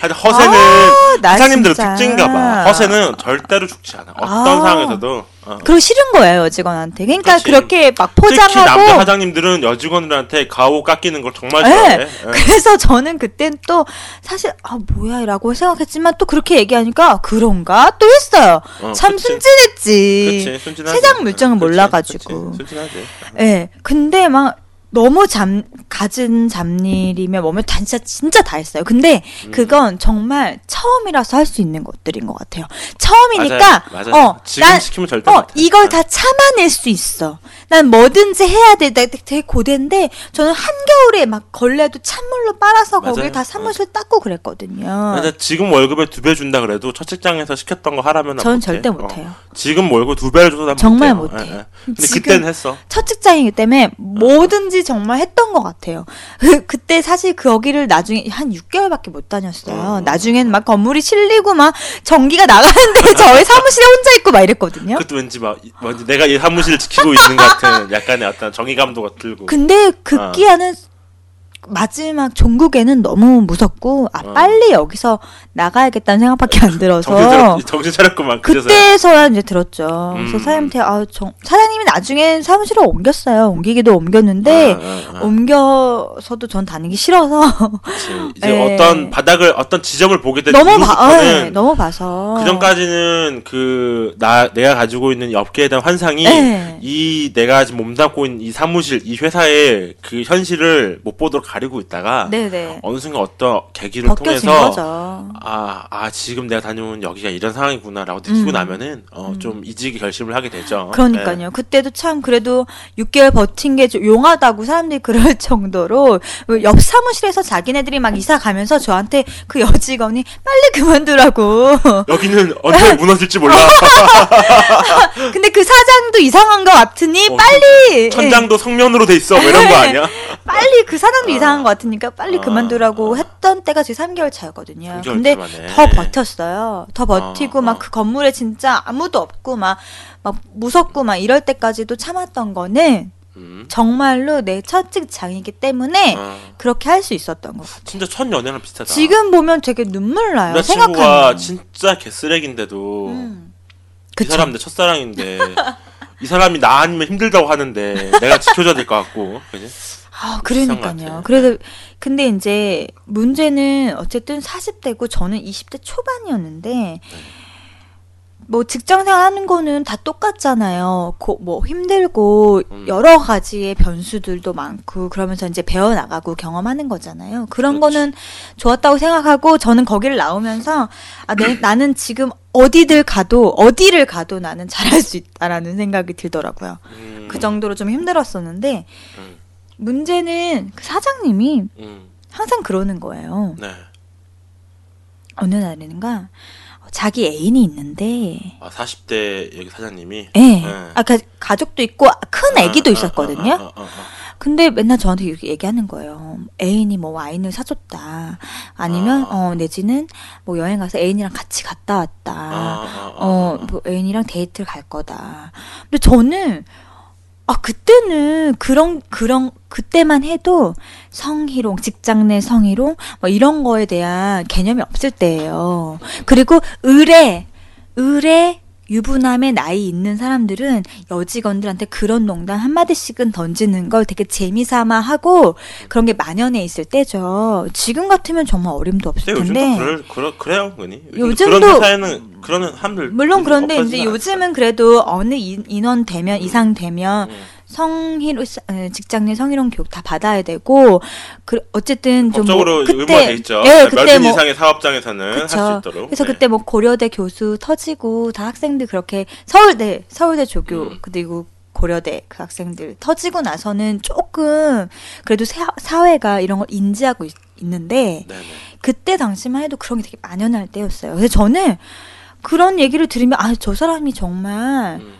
하여튼 허세는 아, 나 사장님들의. 특징인가 봐. 허세는 절대로 죽지 않아. 어떤 아. 상황에서도. 어. 그리고 싫은 거예요 여직원한테. 그러니까 그렇지. 그렇게막 특히 남자 포장하고. 사장님들은 여직원들한테 가오 깎이는 걸 정말 네. 좋아해. 예. 그래서 저는 그땐 또 사실 아 뭐야라고 생각했지만 또 그렇게 얘기하니까 그런가 또 했어요. 어, 참 그치. 순진했지. 그치. 세상 물정을 몰라가지고. 순진하지. 예. 근데 막 너무 잠 갖은 잡일이면 뭐면 다 진짜 진짜 다 했어요. 근데 음. 그건 정말 처음이라서 할 수 있는 것들인 것 같아요. 처음이니까 맞아요. 맞아요. 어, 지금 난- 시키면 절대 어, 못해. 이걸 네. 다 참아낼 수 있어. 난 뭐든지 해야 돼. 나 되게 고된데 저는 한겨울에 막 걸레도 찬물로 빨아서 맞아요. 다 사무실 닦고 그랬거든요. 근데 지금 월급에 두 배 준다 그래도 첫 직장에서 시켰던 거 하라면 전 못해. 절대 어. 못해요. 지금 월급 두 배를 줘도 난 정말 못해요. 못해. 예, 예. 근데 그때는 했어. 첫 직장이기 때문에 뭐든지 정말 했던 것 같아요. 그, 그때 사실 거기를 나중에 한 6개월밖에 못 다녔어요. 음. 나중엔 막 건물이 실리고 막 전기가 나가는데 저희 사무실에 혼자 있고 막 이랬거든요. 그것도 왠지 막 이- 왠지 내가 이 사무실을 지키고 있는 것 같은 약간의 어떤 정의감도가 들고. 근데 어. 급기야는 마지막 종국에는 너무 무섭고 아 어. 빨리 여기서 나가야겠다는 생각밖에 안 들어서 정신 차렸. 그래서 그때서야 이제 들었죠. 그래서 음. 사장님한테 아, 정, 사장님이 나중에 사무실을 옮겼어요. 옮기기도 옮겼는데 어, 어, 어. 옮겨서도 전 다니기 싫어서. 이제 예. 어떤 바닥을 어떤 지점을 보게 된 너무 봐, 이후부터는 네, 너무 봐서 그 전까지는 그 나 내가 가지고 있는 이 업계에 대한 환상이 네. 이 내가 지금 몸담고 있는 이 사무실 이 회사의 그 현실을 못 보도록 가리고 있다가 네네 어느 순간 어떤 계기를 벗겨진 통해서 거죠. 아, 아, 지금 내가 다녀온 여기가 이런 상황이구나라고 느끼고 음. 나면은, 어, 좀 이직이 결심을 하게 되죠. 그러니까요. 네. 그때도 참 그래도 6개월 버틴 게 좀 용하다고 사람들이 그럴 정도로 옆 사무실에서 자기네들이 막 이사 가면서 저한테 그 여직원이 빨리 그만두라고. 여기는 언제 무너질지 몰라. 근데 그 사장도 이상한 것 같으니 어, 빨리 천장도 성면으로 돼 있어. 뭐 이런 거 아니야? 빨리 그 사장도 이상 한 것 같으니까 빨리 아. 그만두라고 했던 때가 제 3개월 차였거든요. 3개월 근데 참았네. 더 버텼어요. 더 버티고 아, 막 아. 그 건물에 진짜 아무도 없고 막, 막 무섭고 막 이럴 때까지도 참았던 거는 음. 정말로 내 첫 직장이기 때문에 어. 그렇게 할 수 있었던 것 같아요. 진짜 첫 연애랑 비슷하다. 지금 보면 되게 눈물 나요. 생각하면. 진짜 개쓰레기인데도 음. 이 그쵸. 사람 내 첫사랑인데 이 사람이 나 아니면 힘들다고 하는데 내가 지켜줘야 될 것 같고 그지? 아, 그러니까요. 그래도 근데 이제 문제는 어쨌든 40대고 저는 20대 초반이었는데 네. 뭐 직장 생활 하는 거는 다 똑같잖아요. 고, 뭐 힘들고 음. 여러 가지의 변수들도 많고 그러면서 이제 배워 나가고 경험하는 거잖아요. 그런 그렇지. 거는 좋았다고 생각하고 저는 거기를 나오면서 아, 내, 나는 지금 어디들 가도 어디를 가도 나는 잘할 수 있다라는 생각이 들더라고요. 음. 그 정도로 좀 힘들었었는데 음. 문제는 그 사장님이 음. 항상 그러는 거예요. 네. 어느 날인가 어, 자기 애인이 있는데, 아 40대 여기 사장님이. 예, 네. 아, 그 가족도 있고 큰 애기도 아, 있었거든요. 아, 아, 아, 아, 아. 근데 맨날 저한테 이렇게 얘기하는 거예요. 애인이 뭐 와인을 사줬다. 아니면 아. 어 내지는 뭐 여행 가서 애인이랑 같이 갔다 왔다. 아, 아, 아, 어, 아. 뭐 애인이랑 데이트를 갈 거다. 근데 저는 아 그때는 그런 그런 그때만 해도 성희롱, 직장 내 성희롱 뭐 이런 거에 대한 개념이 없을 때예요. 그리고 의뢰, 의뢰 유부남의 나이 있는 사람들은 여직원들한테 그런 농담 한마디씩은 던지는 걸 되게 재미삼아 하고 그런 게 만연해 있을 때죠. 지금 같으면 정말 어림도 없을 근데 요즘도 텐데. 그럴, 그러, 그래 요, 그니. 요즘도- 그런 회사에는 그런 한들 물론 그런데 이제. 요즘은 그래도 어느 인- 인원 되면 이상 되면 음. 성희롱 에, 직장 내 성희롱 교육 다 받아야 되고 그 어쨌든 좀 법적으로 뭐 의무화돼 있죠. 예, 그때 뭐 이상의 사업장에서는 할 수. 있도록. 그래서 네. 그때 뭐 고려대 교수 터지고 다 학생들 그렇게 서울대 서울대 조교 음. 그리고 고려대 그 학생들 터지고 나서는 조금 그래도 사, 사회가 이런 걸 인지하고 있, 네네. 그때 당시만 해도 그런 게 되게 만연할 때였어요. 그래서 저는 그런 얘기를 들으면 아 저 사람이 정말 음,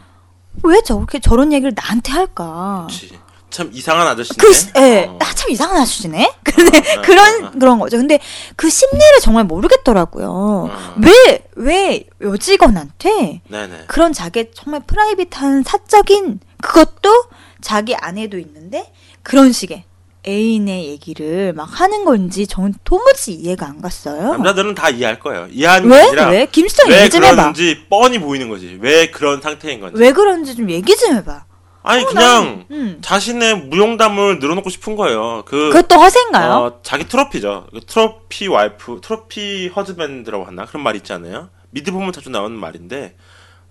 왜 저렇게 저런 얘기를 나한테 할까? 그치. 참 이상한 아저씨네. 그, 예, 어. 아, 참 이상한 아저씨네? 근데 어, 어, 그런, 어, 어. 그런 거죠. 근데 그 심리를 정말 모르겠더라고요. 어. 왜, 왜 여직원한테 네네. 그런 자기 정말 프라이빗한 사적인 그것도 자기 아내도 있는데 그런 식의 애인의 얘기를 막 하는 건지 전 도무지 이해가 안 갔어요. 남자들은 다 이해할 거예요. 이해하는 게 왜? 아니라 왜? 김수정 왜 얘기 좀 해봐. 그러는지 뻔히 보이는 거지. 왜 그런 상태인 건지. 왜 그런지 좀 얘기 좀 해봐. 아니 어, 그냥 음. 자신의 무용담을 늘어놓고 싶은 거예요. 그 그것도 허세인가요? 어, 자기 트로피죠. 그 trophy wife, trophy husband라고 하나 그런 말 있잖아요. 미드 보면 자주 나오는 말인데,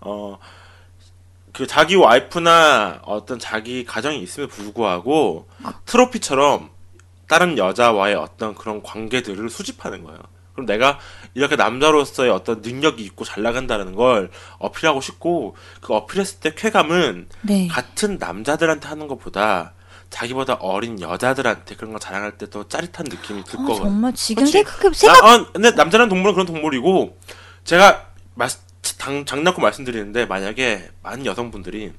어, 그 자기 와이프나 어떤 자기 가정이 있음에 불구하고 트로피처럼 다른 여자와의 어떤 그런 관계들을 수집하는 거예요. 그럼 내가 이렇게 남자로서의 어떤 능력이 있고 잘 나간다는 걸 어필하고 싶고 그 어필했을 때 쾌감은 네. 같은 남자들한테 하는 것보다 자기보다 어린 여자들한테 그런 거 자랑할 때 더 짜릿한 느낌이 들 어, 거거든. 정말 지금? 생각해 생각 나, 어, 근데 남자라는 동물은 그런 동물이고 제가 말, 당, 장난고 말씀드리는데 만약에 많은 여성분들이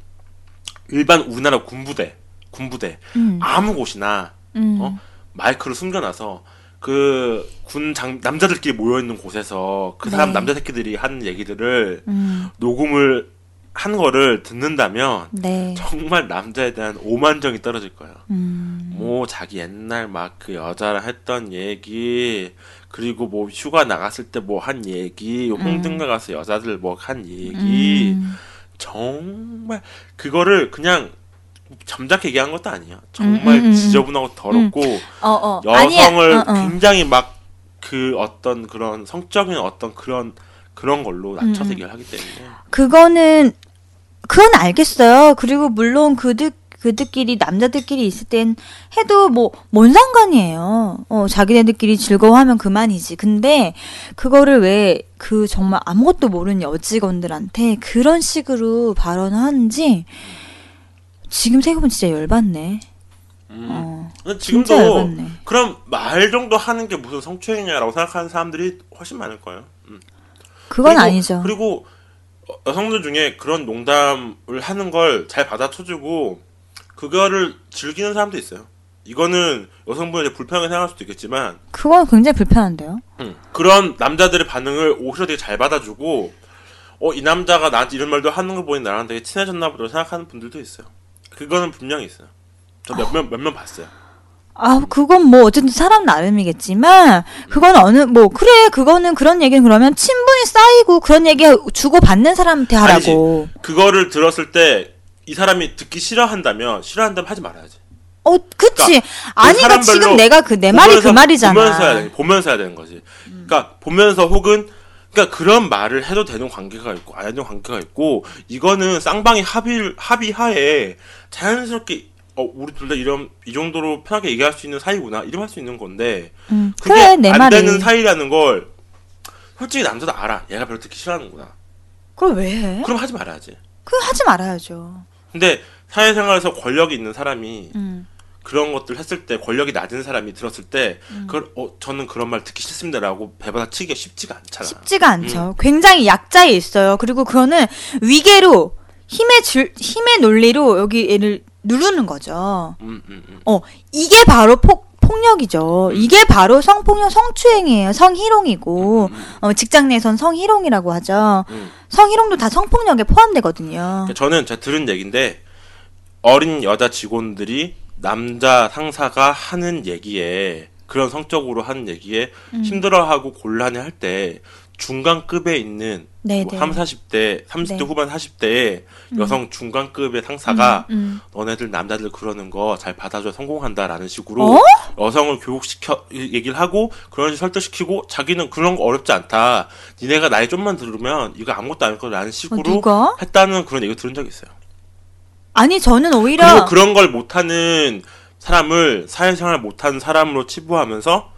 일반 우리나라 군부대, 군부대 음, 아무 곳이나 음. 어? 마이크를 숨겨놔서 그 군 장 남자들끼리 모여 있는 곳에서 그 사람 네. 남자 새끼들이 하는 얘기들을 음, 녹음을 한 거를 듣는다면 네. 정말 남자에 대한 오만정이 떨어질 거예요. 음, 뭐 자기 옛날 막 그 여자랑 했던 얘기 그리고 뭐 휴가 나갔을 때 뭐 한 얘기 홍등가 가서 여자들 뭐 한 얘기 음. 정말 그거를 그냥 잠자게 얘기한 것도 아니에요. 정말 음, 음, 음, 지저분하고 더럽고 어, 어. 여성을 아니야. 어, 어. 굉장히 막 그 어떤 그런 성적인 어떤 그런 그런 걸로 낮춰서 음, 음. 얘기를 하기 때문에 그거는 그건 알겠어요. 그리고 물론 그들 그들끼리 남자들끼리 있을 땐 해도 뭐 뭔 상관이에요. 어 자기네들끼리 즐거워하면 그만이지. 근데 그거를 왜 그 정말 아무것도 모르는 여직원들한테 그런 식으로 발언하는지 지금 생각하면 진짜 열받네. 음. 어 지금도 열받네. 그럼 말 정도 하는 게 무슨 성추행이냐라고 생각하는 사람들이 훨씬 많을 거예요. 음. 그건 그리고- 아니죠. 그리고 어, 여성들 중에 그런 농담을 하는 걸 잘 받아쳐주고 그거를 즐기는 사람도 있어요. 이거는 여성분이 불편하게 생각할 수도 있겠지만 그건 굉장히 불편한데요. 음, 그런 남자들의 반응을 오히려 되게 잘 받아주고 어 이 남자가 나한테 이런 말도 하는 걸 보니 나랑 되게 친해졌나 보다 생각하는 분들도 있어요. 그거는 분명히 있어요. 저몇명몇명 봤어요. 아, 그건 뭐 어쨌든 사람 나름이겠지만 그건 어느 뭐 그래 그거는 그런 얘기는 그러면 친분이 쌓이고 그런 얘기 주고 받는 사람한테 하라고. 그거를 들었을 때 이 사람이 듣기 싫어한다면 싫어한다면 하지 말아야지. 어, 그치. 그러니까 아니, 그러니까 사람별로 지금 내가 그 내 말이 그 말이잖아. 음. 보면서 해야 돼. 보면서 해야 되는 거지. 그러니까 보면서 혹은 그러니까 그런 말을 해도 되는 관계가 있고 안 되는 관계가 있고 이거는 쌍방이 합의 합의하에 자연스럽게 어 우리 둘 다 이런 이 정도로 편하게 얘기할 수 있는 사이구나 이름 할 수 있는 건데 음, 그게 그래 내안 말이. 되는 사이라는 걸 솔직히 남자도 알아. 얘가 별로 듣기 싫어하는구나. 그걸 왜 해? 그럼 하지 말아야지. 그 하지 말아야죠. 근데 사회생활에서 권력이 있는 사람이 음. 그런 것들 했을 때 권력이 낮은 사람이 들었을 때 음. 그걸 어 저는 그런 말 듣기 싫습니다라고 배받아 치기가 쉽지가 않잖아. 쉽지가 않죠. 굉장히 약자에 있어요. 그리고 그거는 위계로 힘의 줄 힘의 논리로 여기 얘를 누르는 거죠. 음, 음, 음. 어, 이게 바로 폭, 폭력이죠. 이게 바로 성폭력, 성추행이에요. 성희롱이고, 어, 직장 내선 성희롱이라고 하죠. 음. 성희롱도 다 성폭력에 포함되거든요. 그러니까 저는 제가 들은 얘기인데 어린 여자 직원들이 남자 상사가 하는 얘기에 그런 성적으로 하는 얘기에 음. 힘들어하고 곤란해 할 때 중간급에 있는 네네. 뭐 3, 40대, 30대 네. 후반 40대의 여성 중간급의 상사가 음, 너네들 남자들 그러는 거 잘 받아줘야 성공한다라는 식으로 어? 여성을 교육시켜 얘기를 하고 그런 식으로 설득시키고 자기는 그런 거 어렵지 않다. 니네가 나이 좀만 들으면 이거 아무것도 아닐 거라는 어, 식으로 누가? 했다는 그런 얘기 들은 적이 있어요. 아니, 저는 오히려, 그리고 그런 걸 못하는 사람을 사회생활 못하는 사람으로 치부하면서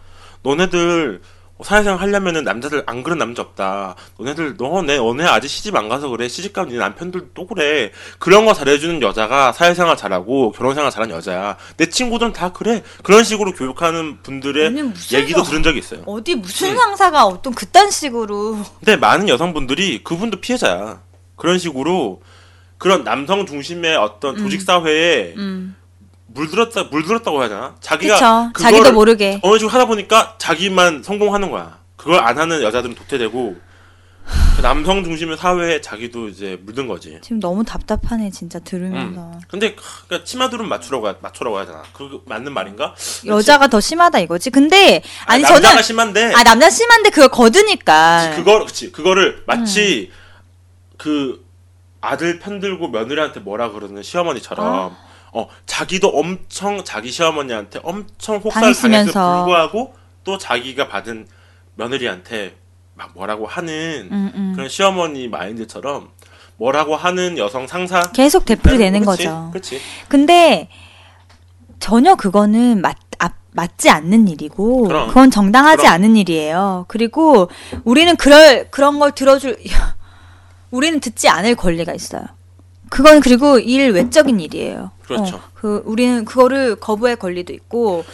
너네들 사회생활 하려면은 남자들 안 그런 남자 없다. 너네들 너네 너네 아직 시집 안 가서 그래. 시집 가면 네 남편들 또 그래. 그런 거 잘해주는 여자가 사회생활 잘하고 결혼생활 잘하는 여자야. 내 친구들은 다 그래. 그런 식으로 교육하는 분들의 얘기도 소- 들은 적이 있어요. 어디 무슨 음. 상사가 어떤 그딴 식으로. 근데 많은 여성분들이 그분도 피해자야. 그런 식으로 그런 남성 중심의 어떤 조직 사회에 음. 물들었다 물들었다고 해야 되나? 자기가 그쵸. 자기도 모르게. 어느 식으로 하다 보니까 자기만 성공하는 거야. 그걸 안 하는 여자들은 도태되고 그 남성 중심의 사회에 자기도 이제 물든 거지. 지금 너무 답답하네 진짜 들으면서 음. 근데 그러니까 치마두름 맞추라고 하- 맞추라고 하잖아. 그 맞는 말인가? 여자가 더 심하다 이거지. 근데 아니 남자가 저는 심한데 아 남자 심한데 그걸 거드니까. 그거 그치 그거를 마치 음. 그 아들 편들고 며느리한테 뭐라 그러는 시어머니처럼 아. 어 자기도 엄청 자기 시어머니한테 엄청 혹사를. 당했음에도 불구하고 또 자기가 받은 며느리한테 막 뭐라고 하는 음, 음. 그런 시어머니 마인드처럼 뭐라고 하는 여성 상사 계속 되풀이 되는 그치? 거죠. 그치 근데 전혀 그거는 맞, 아, 맞지 않는 일이고 그럼. 그건 정당하지 그럼. 않은 일이에요. 그리고 우리는 그럴 그런 걸 들어줄 우리는 듣지 않을 권리가 있어요. 그건 그리고 일 외적인 일이에요. 그렇죠. 어, 그 우리는 그거를 거부할 권리도 있고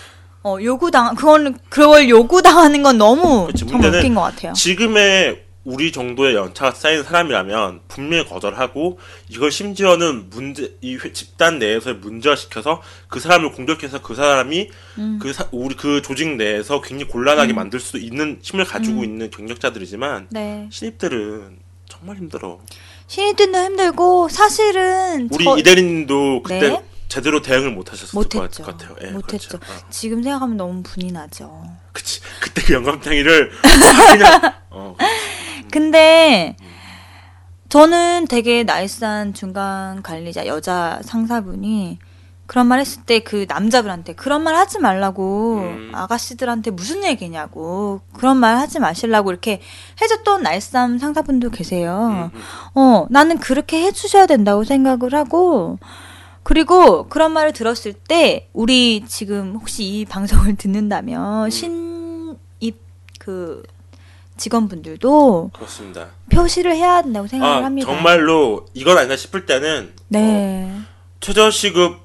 어 요구당 그거는 그걸 요구당하는 건 너무 그치, 정말 웃긴 것 같아요. 지금의 우리 정도의 연차가 쌓인 사람이라면 분명히 거절하고 이걸 심지어는 문제 이 회- 집단 내에서 문제화시켜서 그 사람을 공격해서 그 사람이 음. 그 사- 우리 그 조직 내에서 굉장히 곤란하게 만들 수도 있는 힘을 가지고 있는 경력자들이지만 네. 신입들은 정말 힘들어. 신입들도 힘들고 사실은 우리 저- 이대리님도 그때 네. 제대로 대응을 못 하셨을 못했죠. 것 같아요. 예, 못했죠. 그렇죠. 어. 지금 생각하면 너무 분이 나죠. 그치. 그때 그 영감탱이를 그냥 어, 근데 저는 되게 나이스한 중간 관리자 여자 상사분이 그런 말 했을 때 그 남자분한테 그런 말 하지 말라고 음. 아가씨들한테 무슨 얘기냐고 그런 말 하지 마시려고 이렇게 해줬던 나이스한 상사분도 계세요. 음, 음. 어, 나는 그렇게 해주셔야 된다고 생각을 하고, 그리고 그런 말을 들었을 때, 우리 지금 혹시 이 방송을 음. 듣는다면, 신입 그 직원분들도 그렇습니다. 표시를 해야 된다고 생각을 아, 합니다. 정말로 이건 아니다 싶을 때는 어, 네. 최저시급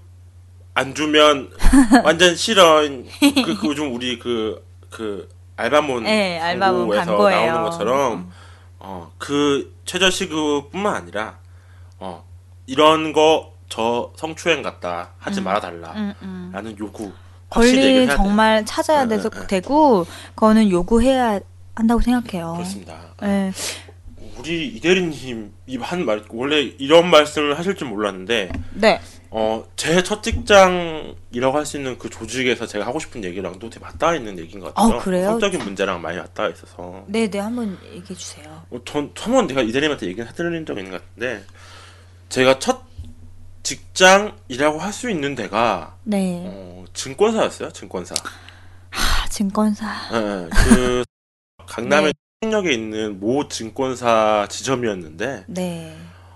안 주면 완전 싫어. 그, 그 요즘 우리 그, 그, 알바몬 네, 알바몬 광고에서. 나오는 것처럼, 어, 그 최저시급뿐만 아니라, 어, 이런 거 저 성추행 같다. 하지 말아달라. 음, 음. 라는 요구. 권리 해야 돼요. 정말 찾아야 네, 돼서 네, 네. 되고, 그거는 요구해야 한다고 생각해요. 그렇습니다. 네. 우리 이대리님 이한 말, 원래 이런 말씀을 하실 줄 몰랐는데, 네. 어, 제 첫 직장이라고 할 수 있는 그 조직에서 제가 하고 싶은 얘기랑도 되게 맞닿아 있는 얘기인 것 같아요. 아, 그래요? 성적인 문제랑 많이 맞닿아 있어서. 네, 네, 한번 얘기해 주세요. 어, 전, 처음 내가 이대리한테 얘기는 해드린 적이 있는 것 같은데, 제가 첫 직장이라고 할 수 있는 데가, 네. 어, 증권사였어요, 증권사. 아, 증권사. 예, 예, 그, 강남의 네. 청력에 있는 모 증권사 지점이었는데, 네.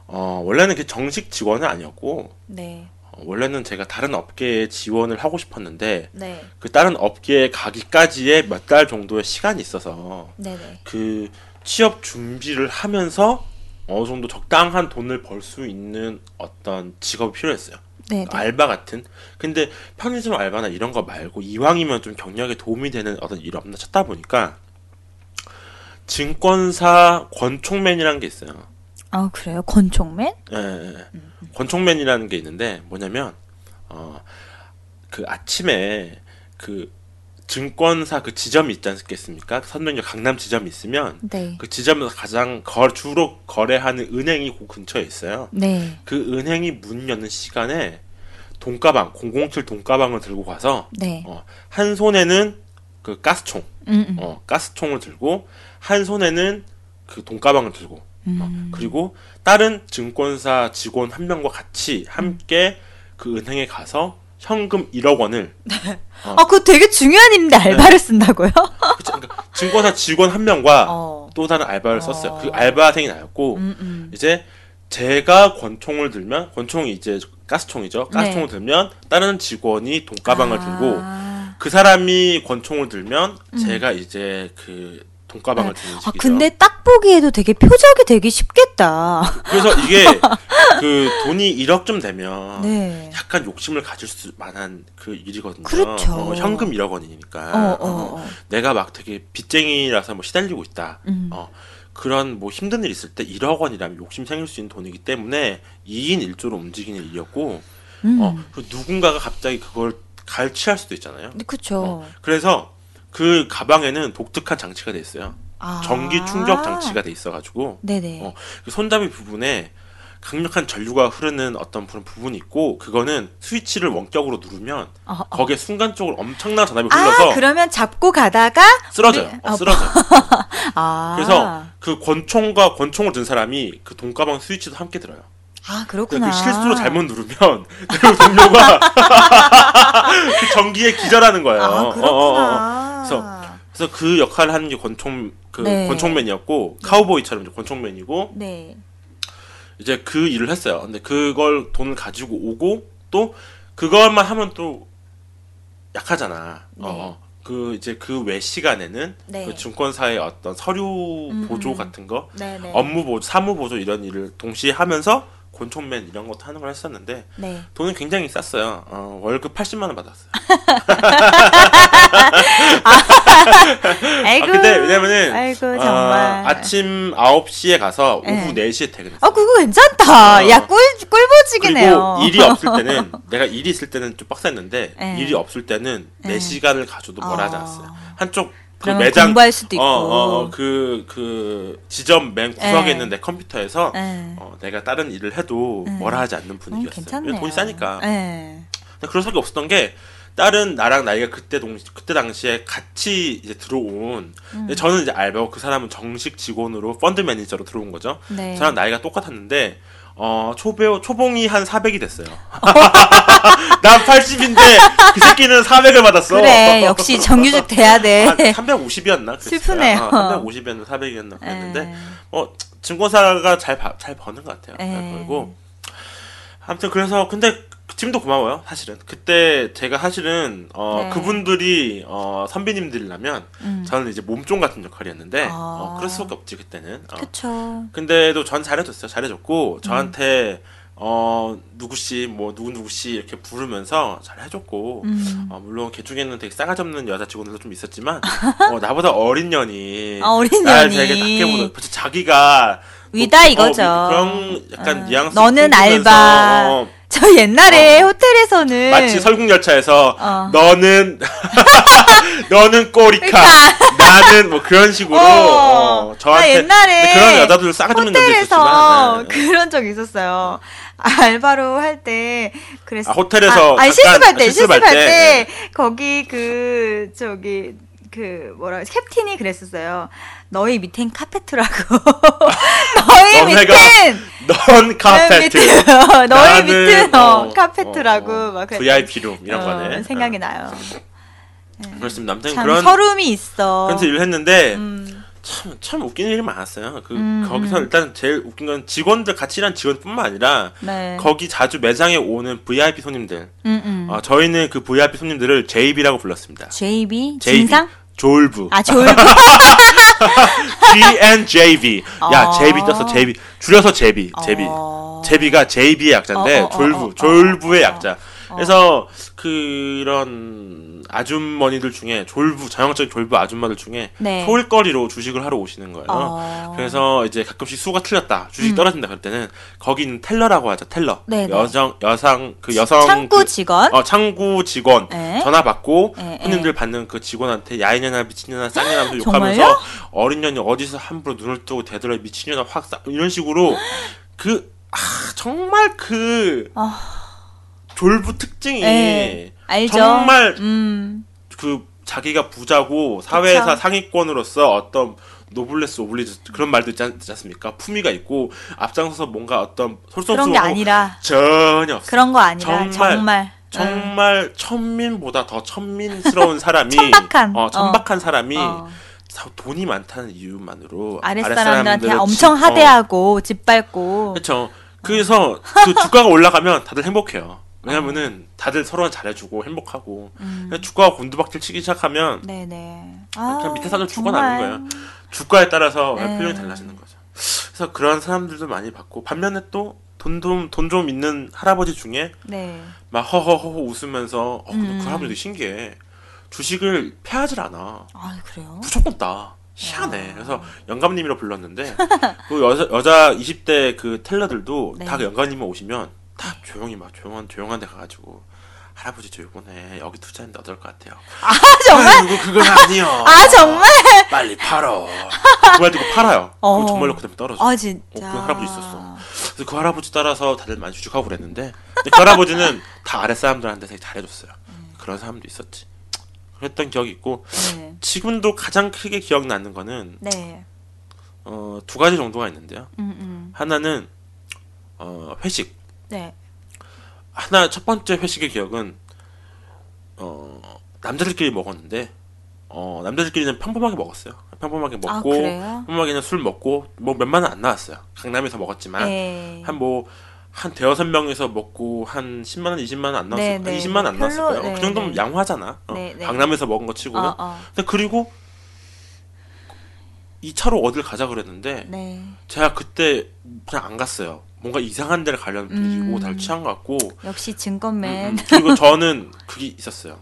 어, 원래는 그 정식 직원은 아니었고, 네. 어, 원래는 제가 다른 업계에 지원을 하고 싶었는데, 네. 그 다른 업계에 가기까지의 몇 달 정도의 시간이 있어서 네네. 그 취업 준비를 하면서 어느 정도 적당한 돈을 벌 수 있는 어떤 직업이 필요했어요. 네네. 알바 같은. 근데 편의점 알바나 이런 거 말고 이왕이면 좀 경력에 도움이 되는 어떤 일 없나 찾다 보니까 증권사 권총맨이라는 게 있어요. 아 그래요? 권총맨? 예, 예, 예. 권총맨이라는 게 있는데 뭐냐면 어 그 아침에 그 증권사 그 지점이 있지 않겠습니까? 선명역 강남 지점이 있으면 네. 그 지점에서 가장 거, 주로 거래하는 은행이 그 근처에 있어요. 네. 그 은행이 문 여는 시간에 돈가방 007 돈가방을 들고 가서 네. 어, 한 손에는 그 가스총, 음, 음. 어, 가스총을 들고 한 손에는 그 돈가방을 들고 어, 음. 그리고 다른 증권사 직원 한 명과 같이 함께 그 은행에 가서 현금 1억 원을 아 그거 되게 중요한 일인데 네. 알바를 쓴다고요? 그러니까 증권사 직원 한 명과 어. 또 다른 알바를 어. 썼어요. 그 알바생이 나였고 음, 음. 이제 제가 권총을 들면 권총이 이제 가스총이죠. 가스총을 네. 들면 다른 직원이 돈가방을 아. 들고 그 사람이 권총을 들면 제가 이제 그 돈가방을 네. 드는 아. 근데 딱 보기에도 되게 표적이 되기 쉽겠다. 그래서 이게 그 돈이 1억쯤 되면 네. 약간 욕심을 가질 수 만한 그 일이거든요. 그렇죠. 어, 현금 1억 원이니까. 어, 어, 어. 내가 막 되게 빚쟁이라서 뭐 시달리고 있다. 음. 어, 그런 뭐 힘든 일 있을 때 1억 원이라면 욕심 생길 수 있는 돈이기 때문에 2인 1조로 움직이는 일이었고, 음. 어, 그 누군가가 갑자기 그걸 갈취할 수도 있잖아요. 어, 그래서 그 가방에는 독특한 장치가 돼 있어요. 아. 전기 충격 장치가 돼 있어가지고 네네. 어, 그 손잡이 부분에 강력한 전류가 흐르는 어떤 그런 부분이 있고 그거는 스위치를 원격으로 누르면 어, 어. 거기에 순간적으로 엄청난 전압이 흘러서 아, 그러면 잡고 가다가 쓰러져요. 우리- 어, 어, 쓰러져. 아. 그래서 그 권총과 권총을 든 사람이 그 돈가방 스위치도 함께 들어요. 아, 그 그렇구나. 실수로 잘못 누르면 그 동료가 그 전기에 기절하는 거예요. 아, 어, 어, 어. 그렇구나. 그래서 그래서 그 역할을 하는 게 권총 그 네. 권총맨이었고 카우보이처럼 이제 권총맨이고 네. 이제 그 일을 했어요. 근데 그걸 돈을 가지고 오고 또 그것만 하면 또 약하잖아. 네. 어. 그 이제 그 외 시간에는 네. 그 증권사의 어떤 서류 음, 보조 음. 같은 거, 네네. 업무 보조, 사무 보조 이런 일을 동시에 하면서 권총맨 이런 것도 하는 걸 했었는데 네. 돈은 굉장히 쌌어요. 어, 월급 80만 원 받았어요. 아이고. 아, 근데 왜냐면은 아이고, 어, 정말. 아침 9시에 가서 오후 네. 4시에 퇴근했어요. 아, 그거 괜찮다. 어. 야, 꿀, 꿀보직이네요. 그리고 일이 없을 때는 내가 일이 있을 때는 좀 빡셌는데 네. 일이 없을 때는 내 네. 시간을 가져도 뭐라 하지 어. 않았어요. 한쪽 그 매장 공부할 수도 있고. 어, 어, 어, 그, 그 지점 맨 구석에 네. 있는 내 컴퓨터에서 네. 어, 내가 다른 일을 해도 네. 뭐라 하지 않는 음, 분위기였어요. 괜찮네요. 돈이 싸니까. 네. 근데 그럴 수밖에 없었던 게 다른 나랑 나이가 그때 동 그때 당시에 같이 이제 들어온 음. 저는 이제 알바고 그 사람은 정식 직원으로 펀드 매니저로 들어온 거죠. 네. 저랑 나이가 똑같았는데 어 초배 초봉이 한 400이 됐어요. 난 80인데 그 새끼는 400을 받았어. 그래, 역시 정규직 돼야 돼. 한 350이었나? 슬프네요. 350이었나 400이었나 그랬는데 네. 어 증권사가 잘, 바- 잘 버는 것 같아요. 잘 네. 벌고 아무튼 그래서 근데 지금도 고마워요 사실은 그때 제가 사실은 어 네. 그분들이 어 선배님들이라면 음. 저는 이제 몸종 같은 역할이었는데 아. 어, 그럴 수밖에 없지 그때는 어. 그쵸. 근데도 전 잘해줬어요 잘해줬고 음. 저한테 어 누구씨 뭐 누구 누구씨 이렇게 부르면서 잘 해줬고 음. 어, 물론 걔 중에는 되게 싸가지 없는 여자 직원들도 좀 있었지만 어, 나보다 어린 년이 아, 어린 날 년이. 되게 낮게 벌써 자기가 위다 뭐, 이거죠. 어, 그런 약간 어. 뉘앙스 너는 알바. 어, 저 옛날에 호텔에서는 마치 설국열차에서 어. 너는 너는 꼬리카 나는 뭐 그런 식으로 어. 어, 저한테 나 옛날에 그런 여자들 싸가지 없는 년도 호텔에서 있었지만 네. 그런 적 있었어요. 알바로 할 때 그랬어. 아, 호텔에서 아, 아니, 실습할 때 실습할 실습할 때. 때 거기 그 저기 그 뭐라 캡틴이 그랬었어요. 너희 밑엔 카페트라고. 너희 밑엔 넌 카페트 너희 나는, 밑은 어, 어, 카페트라고 어, 어, 막 그랬- VIP 룸 이런 어, 거네 생각이 어. 나요. 그렇습니다 아무튼 참 그런 서름이 있어. 그런 일을 했는데 음, 참, 참 웃기는 일이 많았어요. 그, 음, 거기서 음. 일단 제일 웃긴 건 직원들, 같이 일하는 직원뿐만 아니라, 네. 거기 자주 매장에 오는 VIP 손님들. 음, 음. 어, 저희는 그 VIP 손님들을 JB라고 불렀습니다. JB JB. 진상? 졸부. 아 졸부. GNJB. 야, 어. JB 떴어, JB. 줄여서 JB, JB. 어. 제비가 JB의 약자인데 어, 어, 어, 졸부, 어, 어, 졸부의 어, 약자. 그래서 그런 아주머니들 중에 졸부, 전형적인 졸부 아줌마들 중에 네. 소일거리로 주식을 하러 오시는 거예요. 어. 그래서 이제 가끔씩 수가 틀렸다, 주식 이 떨어진다 그럴 때는 거기 있는 텔러라고 하죠, 텔러. 네, 네. 여성, 여상, 그 여성 창구 그- 직원. 어, 창구 직원 네. 전화 받고 네, 손님들 받는 그 직원한테 야인년아 미친년아 쌍년아 욕하면서? 어린 년이 어디서 함부로 눈을 뜨고 대들어 미친년아 확 싸, 이런 식으로 그 아, 정말 그 졸부 특징이 아. 네, 알죠. 정말 음. 그 자기가 부자고 사회에서 그쵸. 상위권으로서 어떤 노블레스 오블리즈 그런 말도 있지, 않, 습니까 품위가 있고 앞장서서 뭔가 어떤 그런 게 아니라 전혀. 그런 거 아니라 정말, 정말 정말 천민보다 더 천민스러운 사람이 천박한, 어, 천박한 사람이 어. 사- 돈이 많다는 이유만으로 아랫사람들한테 아랫사람들을 엄청 지- 어, 하대하고 짓밟고 그렇죠. 그래서 그 주가가 올라가면 다들 행복해요. 왜냐면은 다들 서로 잘해주고 행복하고 음. 주가가 곤두박질 치기 시작하면 네네. 아, 그냥 밑에 사람. 죽어나는 거예요. 주가에 따라서 네. 표현이 달라지는 거죠. 그래서 그런 사람들도 많이 받고 반면에 또돈좀 돈 좀 있는 할아버지 중에 네. 막 허허허허 웃으면서 어 근데 음. 그 할아버지 신기해. 주식을 패하질 않아. 아 그래요? 무조건 따. 희한해. 그래서 영감님이라 불렀는데 그 여자 여자 20대 그 텔러들도 네. 다 그 영감님 오시면 다 조용히 막 조용한 조용한 데 가가지고 할아버지 저 이번에 여기 투자했는데 어떨 것 같아요? 아 정말? 아이고 그건 아니요. 아 정말? 빨리 팔어. 그말 듣고 팔아요. 어. 그럼 정말로 그다음에 떨어져. 아 진짜. 어, 그 할아버지 있었어. 그래서 그 할아버지 따라서 다들 많이 주축하고 그랬는데 근데 그 할아버지는 다 아랫 사람들한테 되게 잘해줬어요. 그런 사람도 있었지. 그랬던 기억이 있고 네. 지금도 가장 크게 기억나는 거는 네. 어, 두 가지 정도가 있는데요. 음 음. 하나는 어, 회식. 네. 하나 첫 번째 회식의 기억은 어, 남자들끼리 먹었는데 어, 남자들끼리는 평범하게 먹었어요. 평범하게 아 먹고 그래요? 평범하게 그냥 술 먹고 뭐 몇만은 안 나왔어요. 강남에서 먹었지만 네. 한뭐 한 대여섯 명에서 먹고 한 10만 원, 20만 원 안 나왔을 네, 한 네, 20만 원안 네. 나왔을 거예요. 네, 그 정도면 네. 양호하잖아. 어. 강남에서 먹은 거 치고는. 어, 어. 근데 그리고 이 차로 어딜 가자 그랬는데 네. 제가 그때 그냥 안 갔어요. 뭔가 이상한 데를 가려는 분위기고 음. 취한 것 같고 역시 음, 증권맨. 음. 그리고 저는 그게 있었어요.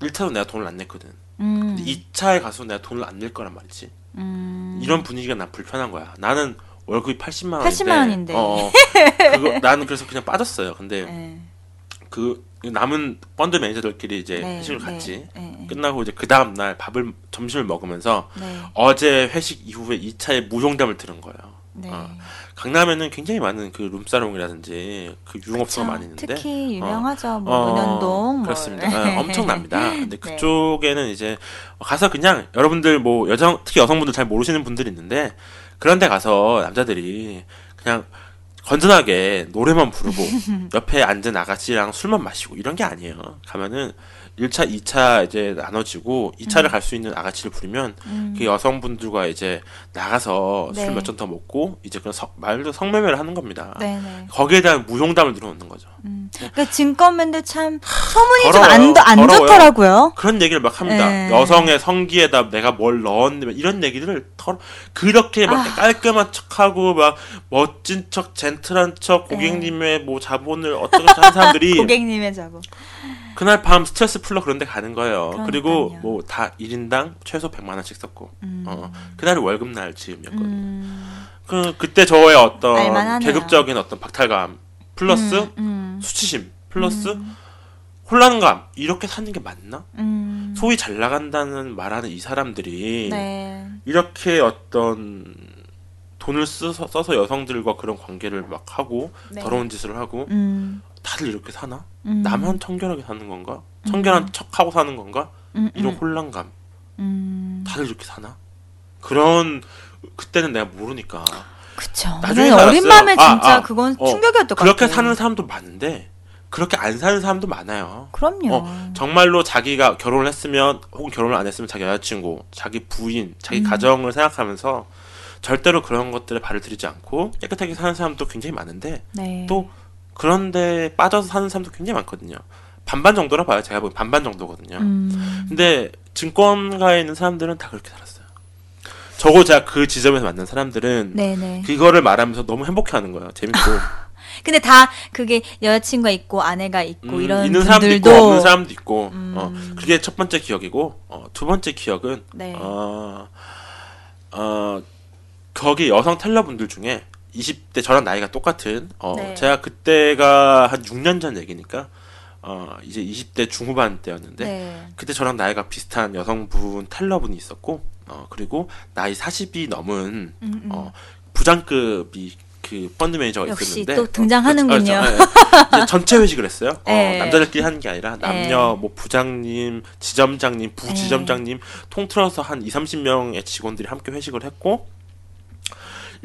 1차도 내가 돈을 안 냈거든. 음. 근데 2차에 가서 내가 돈을 안 낼 거란 말이지. 음. 이런 분위기가 난 불편한 거야. 나는 월급이 80만 원인데. 80만 원인데. 어, 어. 그거 나는 그래서 그냥 빠졌어요. 근데 네. 그 남은 펀드 매니저들끼리 이제 네, 회식을 네, 갔지. 네. 끝나고 이제 그 다음 날 밥을 점심을 먹으면서 네. 어제 회식 이후에 2차의 무용담을 들은 거예요. 네. 어. 강남에는 굉장히 많은 그 룸사롱이라든지 그 유흥업소가. 많이 있는데 특히 유명하죠. 뭐 어, 문현동. 뭐. 그렇습니다. 어, 엄청납니다. 근데 네. 그쪽에는 이제 가서 그냥 여러분들 뭐 여성 특히 여성분들 잘 모르시는 분들이 있는데 그런 데 가서 남자들이 그냥 건전하게 노래만 부르고 옆에 앉은 아가씨랑 술만 마시고 이런 게 아니에요. 가면은 1차, 2차 이제 나눠지고 2차를 갈수 있는 아가씨를 부르면 음. 그 여성분들과 이제 나가서 네. 술몇 잔 더 먹고 이제 그런 석- 말도 성매매를 하는 겁니다. 네네. 거기에 대한 무용담을 들어오는 거죠. 그러니까 증권맨들 참 소문이 좀. 안 안. 좋더라고요. 그런 얘기를 막 합니다. 네. 여성의 성기에다 내가 뭘 넣었는데 이런 얘기들을 털 그렇게 막 아. 깔끔한 척하고 막 멋진 척, 젠틀한 척, 네. 고객님의 뭐 자본을 어떻게 하는 사람들이 고객님의 자고. 그날 밤 스트레스 풀러 그런 데 가는 거예요. 그리고 그러니까요. 뭐다 1인당 최소 100만 원씩 썼고. 음. 어. 그날이 월급 날 즈음이었거든요. 음. 그 그때 저의 어떤 알만하네요. 계급적인 어떤 박탈감 플러스 음, 음, 수치심 플러스 혼란감 이렇게 사는 게 맞나? 음. 소위 잘 나간다는 말하는 이 사람들이 네. 이렇게 어떤 돈을 써서, 써서 여성들과 그런 관계를 막 하고 네. 더러운 짓을 하고 음. 다들 이렇게 사나? 음. 나만 청결하게 사는 건가? 청결한 척하고 사는 건가? 음, 이런 음, 혼란감 음. 다들 이렇게 사나? 그런 그때는 내가 모르니까 그쵸. 나중에 어린. 마음에 아, 진짜 아. 그건 어, 충격이었던 것 그렇게 같아요. 사는 사람도 많은데 그렇게 안 사는 사람도 많아요. 그럼요. 어, 정말로 자기가 결혼을 했으면 혹은 결혼을 안 했으면 자기 여자친구, 자기 부인, 자기 음. 가정을 생각하면서 절대로 그런 것들에 발을 들이지 않고 깨끗하게 사는 사람도 굉장히 많은데 네. 또 그런데 빠져서 사는 사람도 굉장히 많거든요. 반반 정도라 봐요. 제가 보기엔 반반 정도거든요. 음. 근데 증권가에 있는 사람들은 다 그렇게 살았어요. 저거 제가 그 지점에서 만난 사람들은 네네. 그거를 말하면서 너무 행복해하는 거예요. 재밌고 근데 다 그게 여자친구가 있고 아내가 있고 음, 이런 있는 사람도 분들도 있고 없는 사람도 있고 음. 어, 그게 첫 번째 기억이고 어, 두 번째 기억은 네. 어, 어, 거기 여성 텔러분들 중에 20대 저랑 나이가 똑같은 어, 네. 제가 그때가 한 6년 전 얘기니까 어, 이제 20대 중후반 때였는데 네. 그때 저랑 나이가 비슷한 여성분 텔러분이 있었고 어, 그리고 나이 40이 넘은 음, 음. 어, 부장급이 그 펀드 매니저가 역시 있었는데 또 등장하는군요. 어, 그렇죠. 네. 전체 회식을 했어요. 어, 네. 남자들끼리 하는 게 아니라 남녀 네. 뭐 부장님, 지점장님, 부지점장님 통틀어서 한 2, 30명의 직원들이 함께 회식을 했고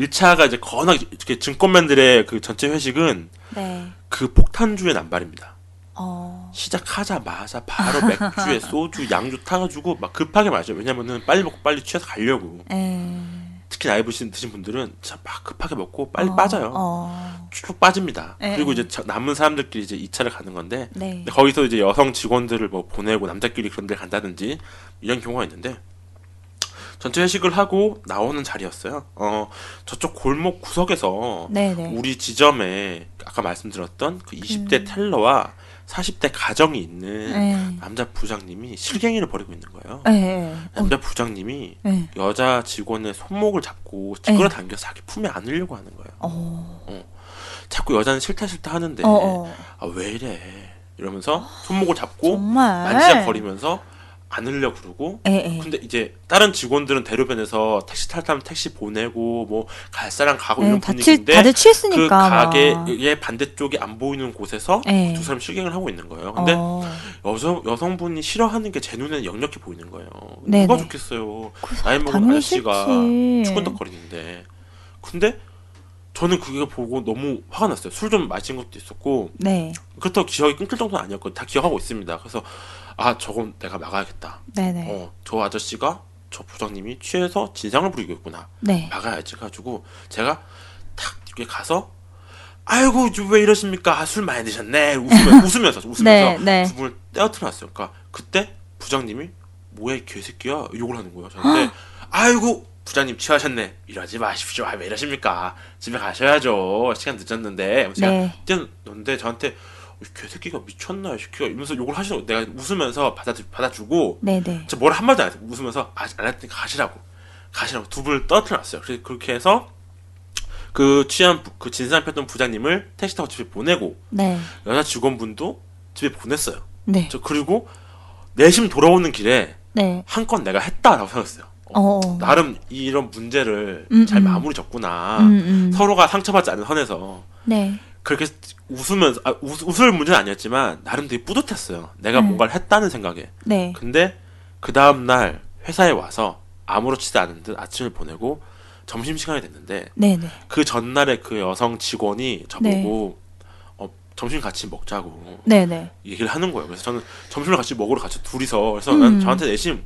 1차가 이제 거나게 이렇게 증권맨들의 그 전체 회식은 네. 그 폭탄주의 남발입니다. 어. 시작하자마자 바로 맥주에 소주, 양주 타가지고 막 급하게 마셔요. 왜냐면은 빨리 먹고 빨리 취해서 가려고. 에. 특히 나이 드신, 드신 분들은 진짜 막 급하게 먹고 빨리 어, 빠져요. 어. 쭉 빠집니다. 예, 그리고 예. 이제 저- 남은 사람들끼리 이제 2차를 가는 건데 네. 거기서 이제 여성 직원들을 뭐 보내고 남자끼리 그런 데 간다든지 이런 경우가 있는데 전체 회식을 하고 나오는 자리였어요. 어, 저쪽 골목 구석에서 네네. 우리 지점에 아까 말씀드렸던 그 20대 텔러와 40대 가정이 있는 네. 남자 부장님이 실갱이를 벌이고 있는 거예요. 네. 어, 남자 부장님이 네. 여자 직원의 손목을 잡고 끌어당겨서 자기 품에 안으려고 하는 거예요. 어. 자꾸 여자는 싫다 싫다 하는데 어, 어. 아왜 이래 이러면서 손목을 잡고. 만지작거리면서 안으려 그러고 예, 예. 근데 이제 다른 직원들은 대로변에서 택시 탈 타면 택시 보내고 뭐 갈 사람 가고 예, 이런 다 취, 분위기인데 다들 그 취했으니까. 막. 가게의 반대쪽이 안 보이는 곳에서 예. 두 사람이 실갱을 하고 있는 거예요. 근데 어, 여성 여성분이 싫어하는 게 제 눈에는 역력해 보이는 거예요. 네네. 누가 좋겠어요. 나이 먹은 아저씨가. 추근덕거리는데. 근데 저는 그게 보고 너무 화가 났어요. 술 좀 마신 것도 있었고 네, 그렇다고 기억이 끊길 정도는 아니었거든요. 다 기억하고 있습니다. 그래서 아 저건 내가 막아야겠다. 네네, 어, 저 아저씨가 저 부장님이 취해서 진상을 부리고 있구나. 네. 막아야지 가지고 제가 탁 이렇게 가서 아이고 이왜 이러십니까? 아, 술 많이 드셨네. 웃으면서 웃으면서 웃으면서 네, 네. 두 분을 떼어트렸어요. 그러니까 그때 부장님이 뭐야 이 개새끼야 욕을 하는 거예요. 저한테 아이고 부장님 취하셨네. 이러지 마십시오. 아, 왜 이러십니까? 집에 가셔야죠. 시간 늦었는데. 제가 네. 뛰었는데 저한테 이 개새끼가 미쳤나 이 새끼가 이러면서 욕을 하시는 거 내가 웃으면서 받아 받아주고 네네. 저뭘 한마디 안 했어요. 웃으면서 아, 안 했으니까 가시라고. 가시라고 두 분을 떨어뜨렸어요. 그래서 그렇게 해서 그 취한 부- 그 진상 폈던 부장님을 택시 타고 집에 보내고 네. 여자 직원분도 집에 보냈어요. 네. 저 그리고 내심 돌아오는 길에 네. 한 건 내가 했다라고 생각했어요. 어, 어. 나름 이런 문제를 음, 잘 음. 마무리 졌구나. 음, 음. 서로가 상처받지 않는 선에서 네. 그렇게 웃으면서 아, 웃, 웃을 문제는 아니었지만 나름 되게 뿌듯했어요. 내가 음. 뭔가를 했다는 생각에. 네. 근데 그 다음 날 회사에 와서 아무렇지도 않은 듯 아침을 보내고 점심 시간이 됐는데 네네. 그 전날에 그 여성 직원이 저보고 어, 점심 같이 먹자고 네네. 얘기를 하는 거예요. 그래서 저는 점심을 같이 먹으러 같이 둘이서 그래서 음. 난 저한테 내심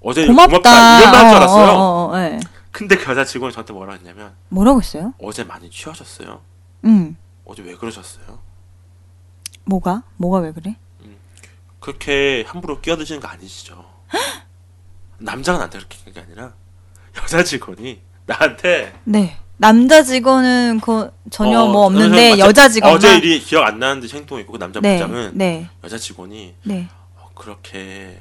어제 고맙다. 고맙다, 이런 말할 줄 알았어요. 어, 어, 어, 네. 근데 그 여자 직원이 저한테 뭐라 했냐면 뭐라고 했어요? 어제 많이 취하셨어요. 음. 어제 왜 그러셨어요? 뭐가? 뭐가 왜 그래? 그렇게 함부로 끼어드시는 거 아니시죠? 남자가 나한테 그렇게 한 게 아니라 여자 직원이 나한테 네. 남자 직원은 그 전혀 어, 뭐 없는데 여자 직원만 어제 일이 기억 안 나는데 행동이고 그 남자 네. 부장은 네. 여자 직원이 네. 어, 그렇게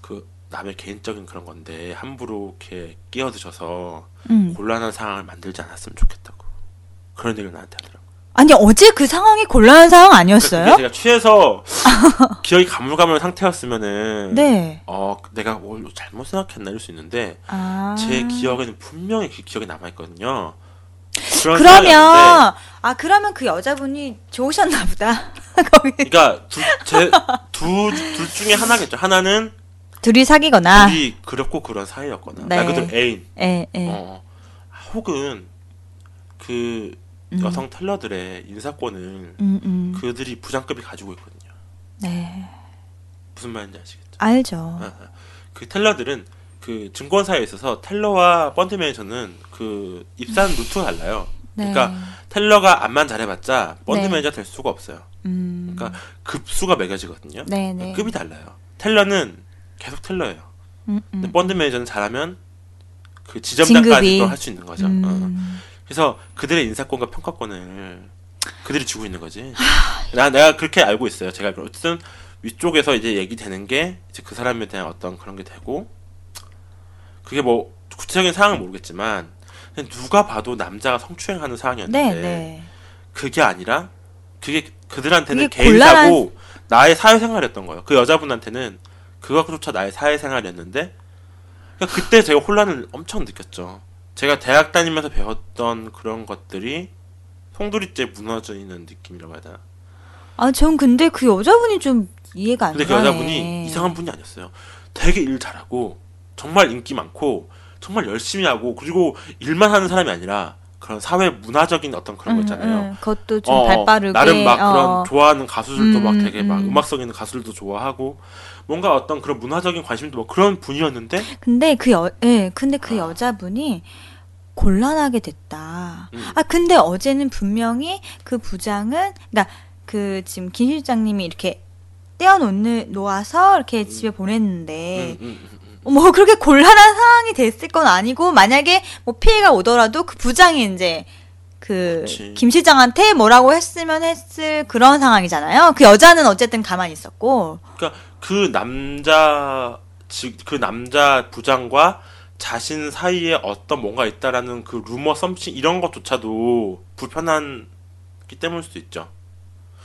그 남의 개인적인 그런 건데 함부로 이렇게 끼어드셔서 음. 곤란한 상황을 만들지 않았으면 좋겠다고 그런 얘기를 나한테 하더라고. 아니 어제 그 상황이 곤란한 상황 그러니까 아니었어요? 그게 제가 취해서 기억이 가물가물 상태였으면은 네. 어 내가 뭘 잘못 생각했나 이럴 수 있는데 아. 제 기억에는 분명히 그 기억이 남아 있거든요. 그러면 아 그러면 그 여자분이 좋으셨나 보다. 그러니까 둘제두둘 중에 하나겠죠. 하나는 둘이 사귀거나. 둘이 그렇고 그런 사이였거나 아. 네. 말 그대로 애인 예, 예. 어, 혹은 그 음. 여성 텔러들의 인사권을 음, 음. 그들이 부장급이 가지고 있거든요. 네. 무슨 말인지 아시겠죠? 알죠. 아, 아. 그 텔러들은 그 증권사에 있어서 텔러와 펀드 매니저는 그 입사한 루트가 달라요. 네. 그러니까 텔러가 안만 잘해봤자 펀드 네. 매니저 될 수가 없어요. 음. 그러니까 급수가 매겨지거든요. 네, 네. 급이 달라요. 텔러는 계속 텔러예요. 음, 근데 음. 펀드 매니저는 잘하면 그 지점장까지도. 할 수 있는 거죠. 어. 음. 그래서 그들의 인사권과 평가권을 그들이 주고 있는 거지. 나 내가 그렇게 알고 있어요. 제가. 어쨌든 위쪽에서 이제 얘기되는 게 이제 그 사람에 대한 어떤 그런 게 되고 그게 뭐 구체적인 상황은 모르겠지만 누가 봐도 남자가 성추행하는 상황이었는데 네, 네. 그게 아니라 그게 그들한테는 그게 개인사고 나의 사회생활이었던 거예요. 그 여자분한테는 그것조차 나의 사회생활이었는데 그러니까 그때 제가 혼란을 엄청 느꼈죠. 제가 대학 다니면서 배웠던 그런 것들이 송두리째 무너져 있는 느낌이라고 해야 되나. 아, 전 근데 그 여자분이 좀 이해가 안 근데 그 가네. 여자분이 이상한 분이 아니었어요. 되게 일 잘하고 정말 인기 많고 정말 열심히 하고 그리고 일만 하는 사람이 아니라 그런 사회 문화적인 어떤 그런 거 있잖아요. 음, 음, 그것도 좀 어, 발빠르게. 나름 막 어. 그런 좋아하는 가수들도 막 음, 되게 막 음. 음악성 있는 가수들도 좋아하고 뭔가 어떤 그런 문화적인 관심도 뭐 그런 분이었는데 근데 그 여, 예, 근데 그 아. 여자분이 곤란하게 됐다. 음. 아, 근데 어제는 분명히 그 부장은, 그니까 그 지금 김 실장님이 이렇게 떼어놓는, 놓아서 이렇게 집에 보냈는데, 음, 음, 음, 음. 뭐 그렇게 곤란한 상황이 됐을 건 아니고, 만약에 뭐 피해가 오더라도 그 부장이 이제 그 그치. 김 실장한테 뭐라고 했으면 했을 그런 상황이잖아요. 그 여자는 어쨌든 가만히 있었고, 그러니까 그 남자 지- 그 남자 부장과 자신 사이에 어떤 뭔가 있다라는 그 루머 썸씽 이런 것조차도 불편한기 때문일 수도 있죠.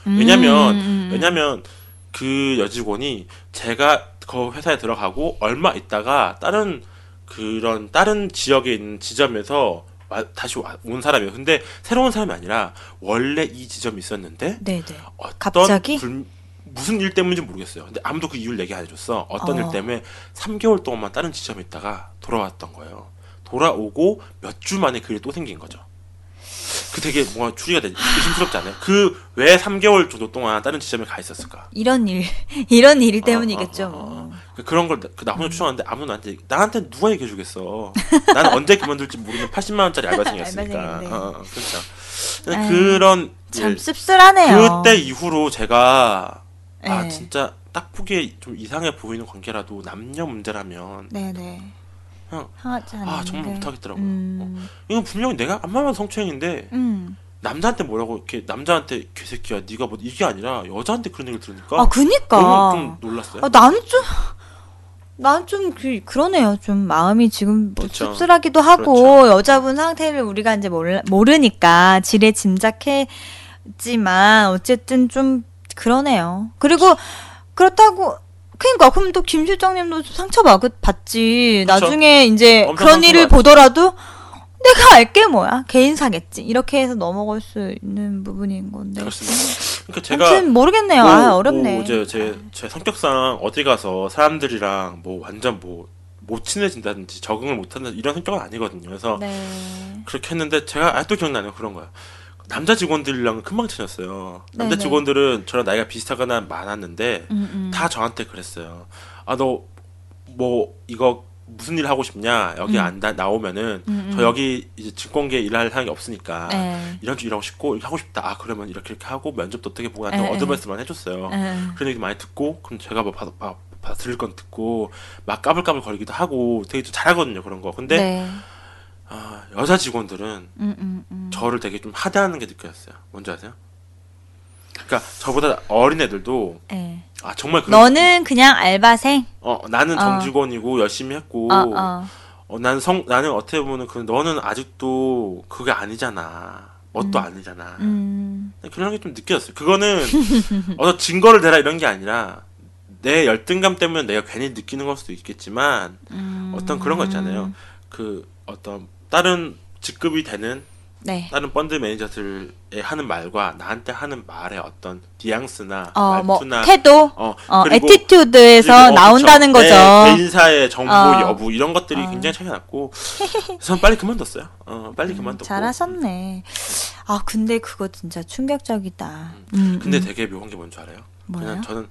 왜냐면 음, 음, 음. 왜냐면 그 여직원이 제가 그 회사에 들어가고 얼마 있다가 다른 그런 다른 지역에 있는 지점에서 와- 다시 와- 온 사람이에요. 근데 새로운 사람이 아니라 원래 이 지점이 있었는데 네네. 어떤 갑자기? 불- 무슨 일 때문인지 모르겠어요. 근데 아무도 그 이유를 얘기 안 해줬어. 어떤 어. 일 때문에 3개월 동안만 다른 지점에 있다가 돌아왔던 거예요. 돌아오고 몇 주 만에 그 일이 또 생긴 거죠. 그 되게 뭔가 추리가 되지 의심스럽지 않아요? 그 왜 3개월 정도 동안 다른 지점에 가 있었을까? 이런 일 이런 일 때문이겠죠. 어, 어, 어, 뭐. 그- 그런 걸 나 혼자 추정하는데 아무도 나한테 나한테 누가 얘기해 주겠어. 나는 언제 그만둘지 모르는 80만 원짜리 알바생이었으니까. 어, 어, 그렇죠. 그런 참 일. 씁쓸하네요. 그때 이후로 제가 아 네. 진짜 딱 보기에 좀 이상해 보이는 관계라도 남녀 문제라면 네네. 그냥 하지 않는 아 정말 게. 못하겠더라고요. 음. 이건 분명히 내가 안 말만 성추행인데 음. 남자한테 뭐라고 이렇게 남자한테 개새끼야 네가 뭐 이게 아니라 여자한테 그런 얘기를 들으니까 아 그니까. 좀 놀랐어요. 아, 나는 좀, 나는 좀, 그, 그러네요. 좀 마음이 지금 뭐 그쵸. 씁쓸하기도 하고, 그렇죠. 여자분 상태를 우리가 이제 몰라, 모르니까 지레 짐작했지만, 어쨌든 좀, 그러네요. 그리고, 그렇다고, 그니까, 그럼 또 김 실장님도 상처 받, 받지. 그쵸. 나중에 이제 그런 일을 상처받지. 보더라도, 내가 알게 뭐야. 개인사겠지. 이렇게 해서 넘어갈 수 있는 부분인 건데. 그렇습니다. 그러니까 제가 아무튼 모르겠네요. 뭐, 아, 어렵네. 뭐 이제 제, 제 성격상 어디 가서 사람들이랑 뭐 완전 뭐 못 친해진다든지 적응을 못한다 이런 성격은 아니거든요. 그래서 네. 그렇게 했는데 제가 아직도 기억나네요. 그런 거야. 남자 직원들이랑 금방 친했어요. 남자 네네. 직원들은 저랑 나이가 비슷하거나 많았는데 음, 음. 다 저한테 그랬어요. 아 너 뭐 이거 무슨 일 하고 싶냐? 여기 음. 안 다- 나오면은 음, 저 여기 이제 증권계 일할 사람이 없으니까 네. 이런 쪽 일하고 싶고 이렇게 하고 싶다. 아 그러면 이렇게 이렇게 하고 면접도 어떻게 보고 나한테 에, 에. 어드바이스만 해줬어요. 네. 그런 얘기 많이 듣고 그럼 제가 뭐 받아, 받아, 받아 들을 건 듣고 막 까불까불 거리기도 하고 되게 좀 잘하거든요 그런 거. 근데 네. 아, 여자 직원들은 음, 음, 음. 저를 되게 좀 하대하는 게 느껴졌어요. 뭔지 아세요? 그러니까 저보다 어린 애들도 네. 아 정말 그런 너는 그냥 알바생. 어 나는 어. 정직원이고 열심히 했고 어, 어. 어, 나는 성 나는 어떻게 보면 그 너는 아직도 그게 아니잖아. 뭣도 음. 아니잖아. 음. 그런 게 좀 느껴졌어요. 그거는 어서 증거를 대라 이런 게 아니라 내 열등감 때문에 내가 괜히 느끼는 걸 수도 있겠지만 음. 어떤 그런 거 있잖아요. 그 어떤 다른 직급이 되는 네. 다른 펀드 매니저들의 하는 말과 나한테 하는 말의 어떤 뉘앙스나 어, 뭐 말투나 태도, 어, 어, attitude에서 그리고, 어, 나온다는 그쵸. 거죠. 내 개인사의 정보 어. 여부 이런 것들이 어. 굉장히 차이가 났고 저는 빨리 그만뒀어요. 어, 빨리 그만뒀고. 잘하셨네. 아 근데 그거 진짜 충격적이다. 음, 근데 음. 되게 묘한 게 뭔 줄 알아요? 뭐요? 그냥 저는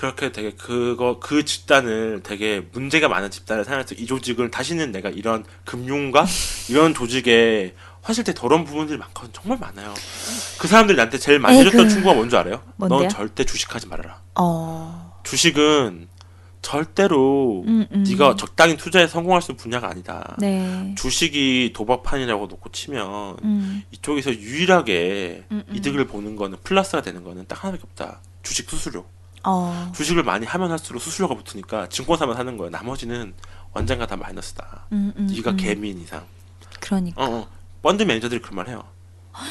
그렇게 되게 그거 그 집단을 되게 문제가 많은 집단을 생각해서 이 조직을 다시는 내가 이런 금융가 이런 조직에 화실 때 더러운 부분들이 많거든 정말 많아요. 그 사람들이 나한테 제일 많이 에이그. 해줬던 충고가 뭔줄 알아요? 뭔데요? 넌 절대 주식하지 말아라. 어. 주식은 절대로 음, 음. 네가 적당히 투자에 성공할 수 있는 분야가 아니다. 네. 주식이 도박판이라고 놓고 치면 음. 이쪽에서 유일하게 음, 음. 이득을 보는 거는 플러스가 되는 거는 딱 하나밖에 없다. 주식 수수료. 어. 주식을 많이 하면 할수록 수수료가 붙으니까 증권사만 하는 거야. 나머지는 완전가 다 마이너스다. 음, 음, 네가 음. 개미인 이상. 그러니까. 어, 어. 펀드 매니저들이 그런 말 해요.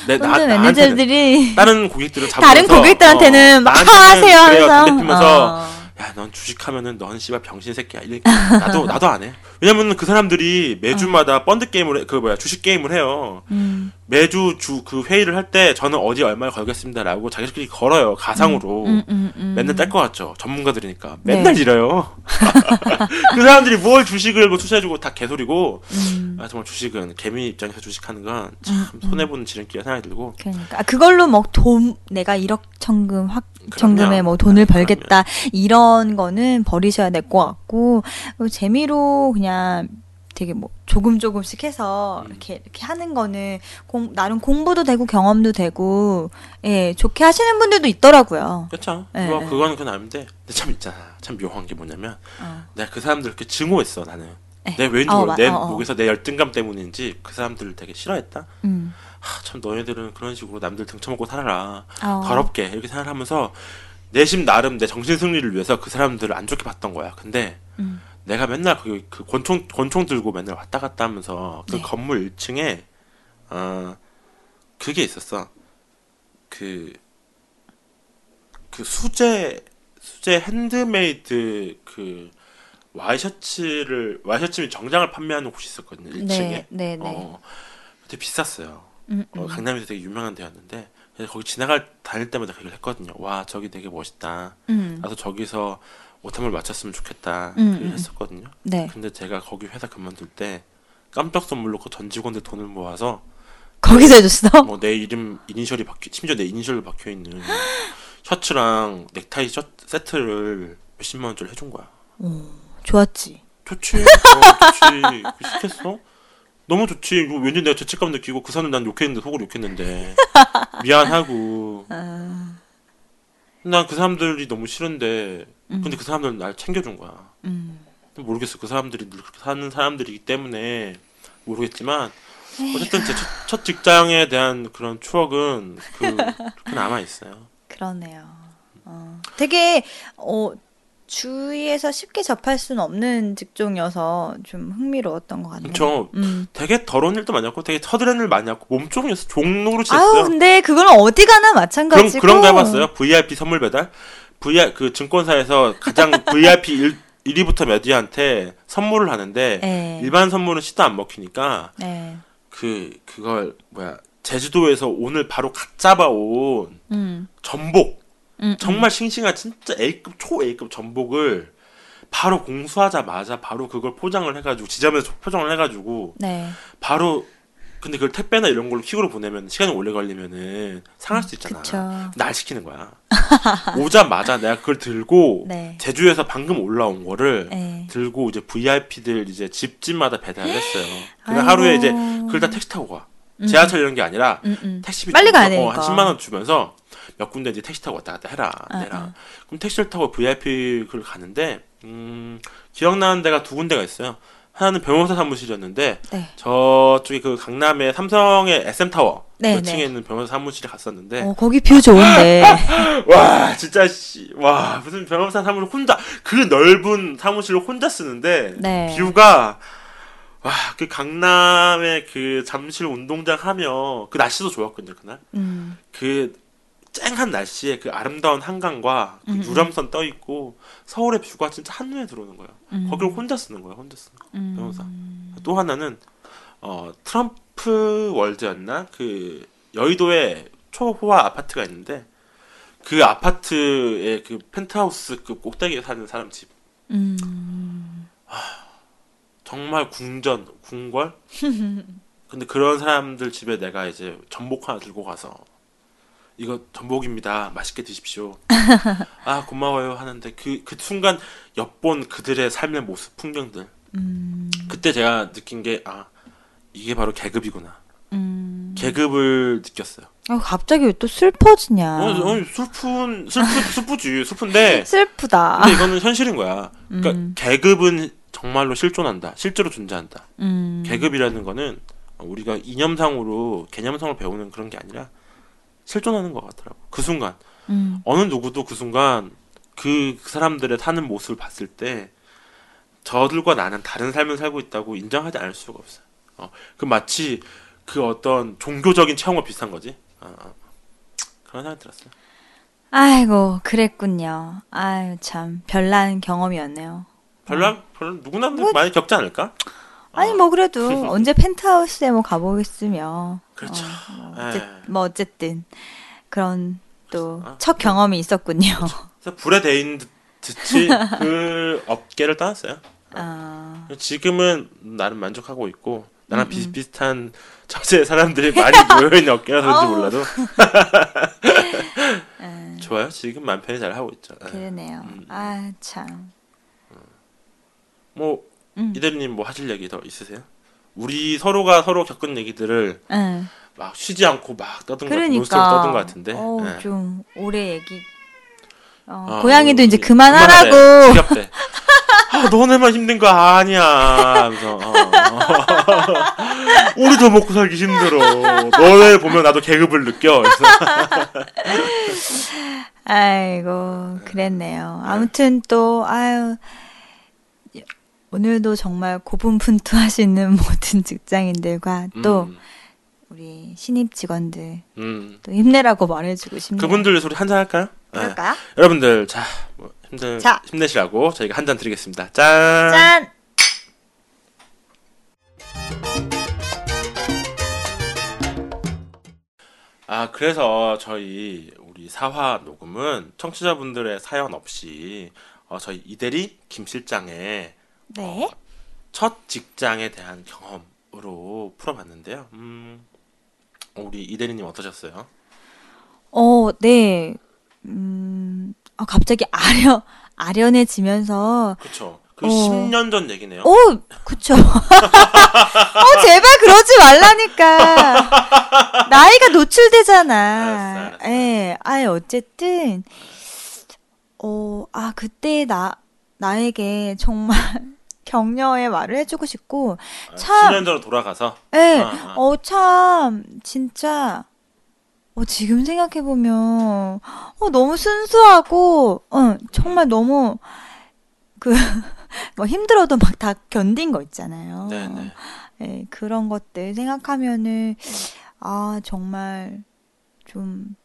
내, 펀드 매니저들이 다른 고객들을 잡으면서 다른 고객들한테는 어, 막 하세요. 담배 피면서 어. 야, 넌 주식하면은 넌 씨발 병신 새끼야. 이래. 나도 나도 안 해. 왜냐면은 그 사람들이 매주마다 펀드 게임을 해, 그 뭐야 주식 게임을 해요. 음. 매주 주 그 회의를 할 때 저는 어디 얼마를 걸겠습니다라고 자기들끼리 걸어요 가상으로. 음, 음, 음. 맨날 딸 것 같죠. 전문가들이니까 네. 맨날 이래요. 그 사람들이 뭘 주식을 뭐 투자해주고 다 개소리고. 음. 아 정말 주식은 개미 입장에서 주식하는 건 참 손해 보는 지름길이라 생각이 들고. 그러니까 아, 그걸로 뭐 돈 내가 1억 천금 확. 정금에 뭐 돈을 그럼요. 벌겠다 이런 거는 버리셔야 될 것 같고 어, 재미로 그냥 되게 뭐 조금 조금씩 해서 음. 이렇게 이렇게 하는 거는 공, 나름 공부도 되고 경험도 되고 예 좋게 하시는 분들도 있더라고요. 그렇죠. 네, 그거 그건 아닌데. 근데 참 있잖아. 참 묘한 게 뭐냐면 어. 내가 그 사람들 이렇게 증오했어 나는. 네. 내 왠지 어, 모르 내 어, 어. 목에서 내 열등감 때문인지 그 사람들을 되게 싫어했다. 음. 하, 참 너희들은 그런 식으로 남들 등쳐먹고 살아라. 어. 더럽게 이렇게 생각하면서 내심 나름 내 정신 승리를 위해서 그 사람들을 안 좋게 봤던 거야. 근데 음. 내가 맨날 그, 그 권총 권총 들고 맨날 왔다 갔다 하면서 그 네. 건물 1층에 어 그게 있었어. 그그 수제 수제 핸드메이드 그 와이셔츠를 와이셔츠 및 정장을 판매하는 곳이 있었거든요. 1층에. 네, 네, 네. 어, 되게 비쌌어요. 음, 어, 음. 강남에서 되게 유명한 데였는데 그래서 거기 지나갈 다닐 때마다 그 얘기를 했거든요. 와 저기 되게 멋있다. 음. 나도 저기서 벌 맞췄으면 좋겠다. 음, 그 음. 했었거든요. 네. 근데 제가 거기 회사 그만둘 때 깜짝 선물로 그 전 직원들 돈을 모아서 거기서 해줬어? 뭐 내 이름 이니셜이 박혀 심지어 내 이니셜로 박혀 있는 셔츠랑 넥타이 셔 세트를 몇십만 원짜리 해준 거야. 좋았지. 좋지. 어, 좋지. 그 시켰어? 너무 좋지. 이거 왠지 내가 죄책감 느끼고 그 사람 난 욕했는데 속으로 욕했는데 미안하고. 난 그 사람들이 너무 싫은데 근데 그 사람들은 날 챙겨준 거야. 음. 모르겠어. 그 사람들이 늘 그렇게 사는 사람들이기 때문에 모르겠지만 어쨌든 제 첫 직장에 대한 그런 추억은 그, 그 남아 있어요. 그러네요. 어, 되게 어, 주위에서 쉽게 접할 수는 없는 직종이어서 좀 흥미로웠던 것 같네요. 저 음. 되게 더러운 일도 많이 했고 되게 터드레는 일 많이 했고 몸종이었어. 종로로 아유, 쳤어요. 근데 그건 어디 가나 그런 마찬가지고. 그런 거 해봤어요? VIP 선물 배달? VR 그 증권사에서 가장 VIP 1, 1위부터 몇 위한테 선물을 하는데 네. 일반 선물은 시도 안 먹히니까 네. 그 그걸 뭐야 제주도에서 오늘 바로 갓 잡아온 음. 전복 음, 정말 싱싱한 진짜 A급 초 A급 전복을 바로 공수하자마자 바로 그걸 포장을 해가지고 지점에서 포장을 해가지고 네. 바로 근데 그걸 택배나 이런 걸로 킥으로 보내면 시간이 오래 걸리면은 상할 수 있잖아. 그쵸. 날 시키는 거야. 오자마자 내가 그걸 들고 네. 제주에서 방금 올라온 거를 네. 들고 이제 VIP들 이제 집집마다 배달을 했어요. 근데 아이고. 하루에 이제 그걸 다 택시 타고 가. 지하철 이런 게 아니라 음, 음. 택시비 빨리 가야 주면서, 어, 되니까. 한 10만 원 주면서 몇 군데 이제 택시 타고 왔다 갔다 해라 아, 내라. 아. 그럼 택시를 타고 VIP 를 가는데 음, 기억나는 데가 두 군데가 있어요. 하나는 변호사 사무실이었는데 네. 저쪽에 그 강남의 삼성의 SM 타워 네, 그 층에 네. 있는 변호사 사무실에 갔었는데 어, 거기 view 좋은데. 와 진짜 씨, 와 무슨 변호사 사무실 혼자 그 넓은 사무실을 혼자 쓰는데 네. view가 와 그 강남의 그 잠실 운동장 하며 그 날씨도 좋았거든요 그날 음. 그 쨍한 날씨에 그 아름다운 한강과 그 음, 유람선 떠 있고 서울의 뷰가 진짜 한눈에 들어오는 거예요. 음. 거기를 혼자 쓰는 거야, 혼자 쓰는 거. 음. 변호사. 또 하나는 어 트럼프 월드였나 그 여의도에 초호화 아파트가 있는데 그 아파트의 그 펜트하우스 그 꼭대기에 사는 사람 집 음. 정말 궁전 궁궐 근데 그런 사람들 집에 내가 이제 전복 하나 들고 가서 이거 전복입니다 맛있게 드십시오 아 고마워요 하는데 그그 순간 엿본 그들의 삶의 모습 풍경들 음. 그때 제가 느낀 게 아 이게 바로 계급이구나 음. 계급을 느꼈어요. 어, 갑자기 왜 또 슬퍼지냐. 어, 어, 슬픈 슬프 슬프지 슬픈데 슬프다. 근데 이거는 현실인 거야. 그러니까 음. 계급은 정말로 실존한다. 실제로 존재한다. 음. 계급이라는 거는 우리가 이념상으로 개념상으로 배우는 그런 게 아니라 실존하는 것 같더라고. 그 순간 음. 어느 누구도 그 순간 그, 그 사람들의 사는 모습을 봤을 때 저들과 나는 다른 삶을 살고 있다고 인정하지 않을 수가 없어요. 어, 그 마치 그 어떤 종교적인 체험과 비슷한 거지. 어, 어. 그런 생각이 들었어요. 아이고, 그랬군요. 아유, 참, 별난 경험이었네요. 별로 별로 누구나 뭐- 많이 겪지 않을까? 아니, 뭐, 그래도, 언제 펜트하우스에 뭐 가보겠으며. 그렇죠. 어, 뭐, 에. 어째, 뭐, 어쨌든, 그런, 또, 아, 첫 경험이 있었군요. 그래서 불에 대인 듯- 듯이 그 업계를 떠났어요. 아, 지금은 나름 만족하고 있고 나랑 음, 비슷비슷한 처지의 사람들이 많이 모여있는 업계라서 그런지. 몰라도 에, 좋아요. 지금 맘 편히 잘 하고 있죠. 예. 그러네요. 음. 아, 참. 뭐 음. 이대리님 뭐 하실 얘기 더 있으세요? 우리 서로가 서로 겪은 얘기들을 응. 막 쉬지 않고 막 떠든 것 그러니까. 논스톱 떠든 것 같은데. 어, 예. 좀, 오래 얘기. 어, 어, 고양이도 어, 이제 예. 그만하라고. 그만하래. 지겹대. 아, 너네만 힘든 거 아니야. 하면서 어. 우리도 먹고 살기 힘들어. 너네 보면 나도 계급을 느껴. 그래서 아이고, 그랬네요. 아무튼 또, 아유, 오늘도 정말 고분분투하시는 모든 직장인들과 또 음, 우리 신입 직원들 음. 또 힘내라고 말해주고 싶네요. 그분들 소리 한 잔 할까요? 그럴까요? 여러분들 자 뭐, 힘들 자. 힘내시라고 저희가 한 잔 드리겠습니다. 짠. 짠! 아 그래서 저희 우리 사화 녹음은 청취자분들의 사연 없이 어, 저희 이대리 김 실장의 네. 첫 직장에 대한 경험으로 풀어봤는데요. 음, 우리 이대리님 어떠셨어요? 어, 네. 음, 아, 갑자기 아려, 아련해지면서, 그쵸. 그 어. 10년 전 얘기네요. 오, 그쵸. 어, 제발 그러지 말라니까. 나이가 노출되잖아. 알았어, 알았어. 예, 아예 어쨌든, 어, 아, 그때 나, 나에게 정말 격려의 말을 해주고 싶고, 아, 참. 10년 전으로 돌아가서. 예, 아, 아. 어, 참, 진짜, 어, 지금 생각해 보면, 어, 너무 순수하고, 어, 정말 너무, 그, 뭐 힘들어도 막 다 견딘 거 있잖아요. 네네. 예, 그런 것들 생각하면은, 아, 정말 좀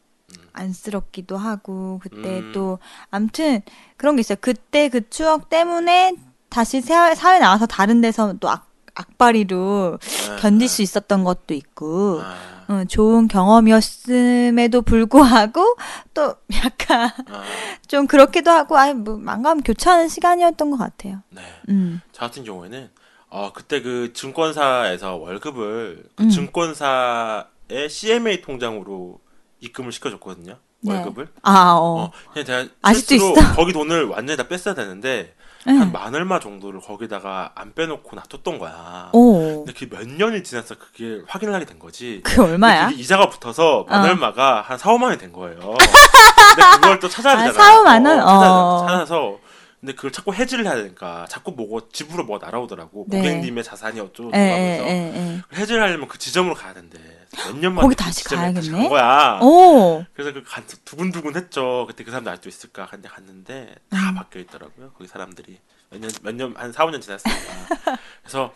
안쓰럽기도 하고, 그때 음. 또, 암튼, 그런 게 있어요. 그때 그 추억 때문에 다시 사회, 나와서 다른 데서 또 악, 악바리로 네, 견딜 네. 수 있었던 것도 있고, 아, 어, 좋은 경험이었음에도 불구하고, 또 약간 아, 좀 그렇기도 하고, 아예 뭐, 망감 교차하는 시간이었던 것 같아요. 네. 음. 저 같은 경우에는 어 그때 그 증권사에서 월급을 그 음. 증권사의 CMA 통장으로 입금을 시켜줬거든요. 네. 월급을. 아, 어. 어, 그냥 제가 아직도 있어? 거기 돈을 완전히 다 뺐어야 되는데 응. 한만 얼마 정도를 거기다가 안 빼놓고 놔뒀던 거야. 오. 근데 그게 몇 년이 지나서 그게 확인을 하게 된 거지. 그게 얼마야? 이자가 붙어서 만 어. 얼마가 한 4, 5만 원이 된 거예요. 근데 그걸 또 찾아야 아, 되잖아. 4, 5만 원? 어. 돼. 찾아서 근데 그걸 자꾸 해지를 해야 되니까 자꾸 뭐고 집으로 뭐가 날아오더라고. 네. 고객님의 자산이 어쩌고 예, 하면서 예, 예, 예. 해지를 하려면 그 지점으로 가야 된대. 몇 년 만에 거기 그 다시 가야겠네? 간 거야. 오. 그래서 그 간, 두근두근했죠. 그때 그 사람들 아직도 있을까? 근데 갔는데 다 음. 바뀌어 있더라고요. 거기 사람들이 몇 년 몇 년 한 4, 5년 지났으니까. 그래서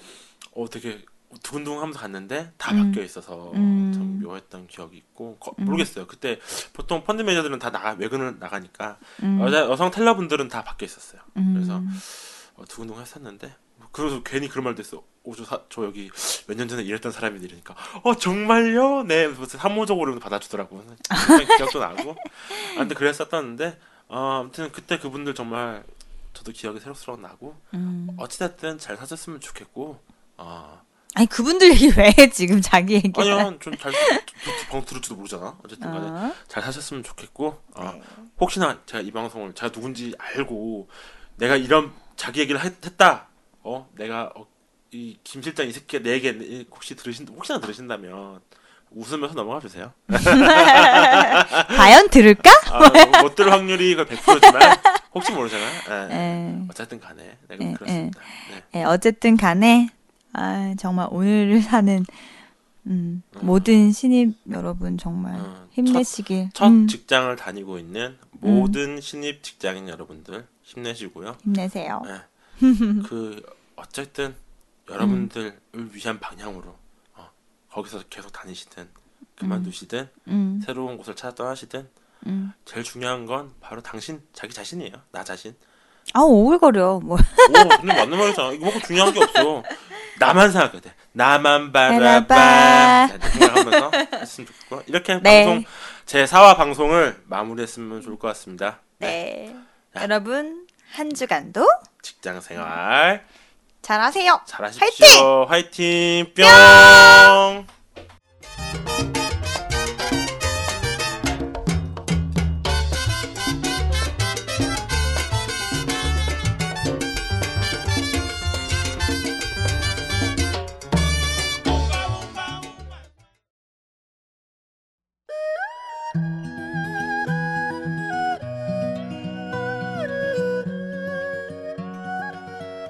어 되게 두근두근하면서 갔는데 다 음. 바뀌어 있어서 음. 좀 묘했던 기억이 있고 거- 음. 모르겠어요. 그때 보통 펀드 매니저들은 다 나가 외근을 나가니까 음. 여자 여성 텔러분들은 다 바뀌어 있었어요. 음. 그래서 어, 두근두근했었는데 그래서 괜히 그런 말도 했어. 오저 저 여기 몇 년 전에 일했던 사람이 이러니까 어 정말요? 네 무슨 사무적으로 받아주더라고. 굉장히 기억도 나고. 아, 근데 그랬었었는데 어, 아무튼 그때 그분들 정말 저도 기억이 새록새록 나고 음. 어찌됐든 잘 사셨으면 좋겠고 어, 아니, 그분들 얘기 왜 해, 지금 자기 얘기. 아니요 좀잘 방 들을지도 모르잖아 어쨌든 간에 어. 잘 사셨으면 좋겠고 어, 네. 혹시나 제가 이 방송을 제가 누군지 알고 내가 이런 자기 얘기를 했, 했다 어 내가 어, 이 김 실장 이 새끼가 내 얘기 혹시 들으신 혹시나 들으신다면 웃으면서 넘어가 주세요. 과연 들을까? 아, 못 들을 확률이 거의 100%지만 혹시 모르잖아요. 예. 예. 어쨌든 간에 네, 예, 그렇습니다. 네. 예, 어쨌든 간에, 아, 정말 오늘을 사는, 음, 모든 신입 여러분 정말 음, 힘내시길. 첫 음, 직장을 다니고 있는 모든 신입 직장인 여러분들 힘내시고요. 힘내세요. 예. 그 어쨌든 여러분들을 위한 방향으로 어, 거기서 계속 다니시든 그만두시든 음, 새로운 곳을 찾아 떠나시든 음. 제일 중요한 건 바로 당신 자기 자신이에요. 나 자신. 아, 오글거려. 뭐. 오, 근데 맞는 말이잖아. 이거 뭐고 중요한 게 없어. 나만 생각해야 돼. 나만 바라봐. 네, 생각하면서 했으면 좋겠고 이렇게 네. 방송 제 4화 방송을 마무리했으면 좋을 것 같습니다. 네. 여러분, 한 주간도 직장 생활 잘하세요. 잘하십시오. 화이팅. 뿅.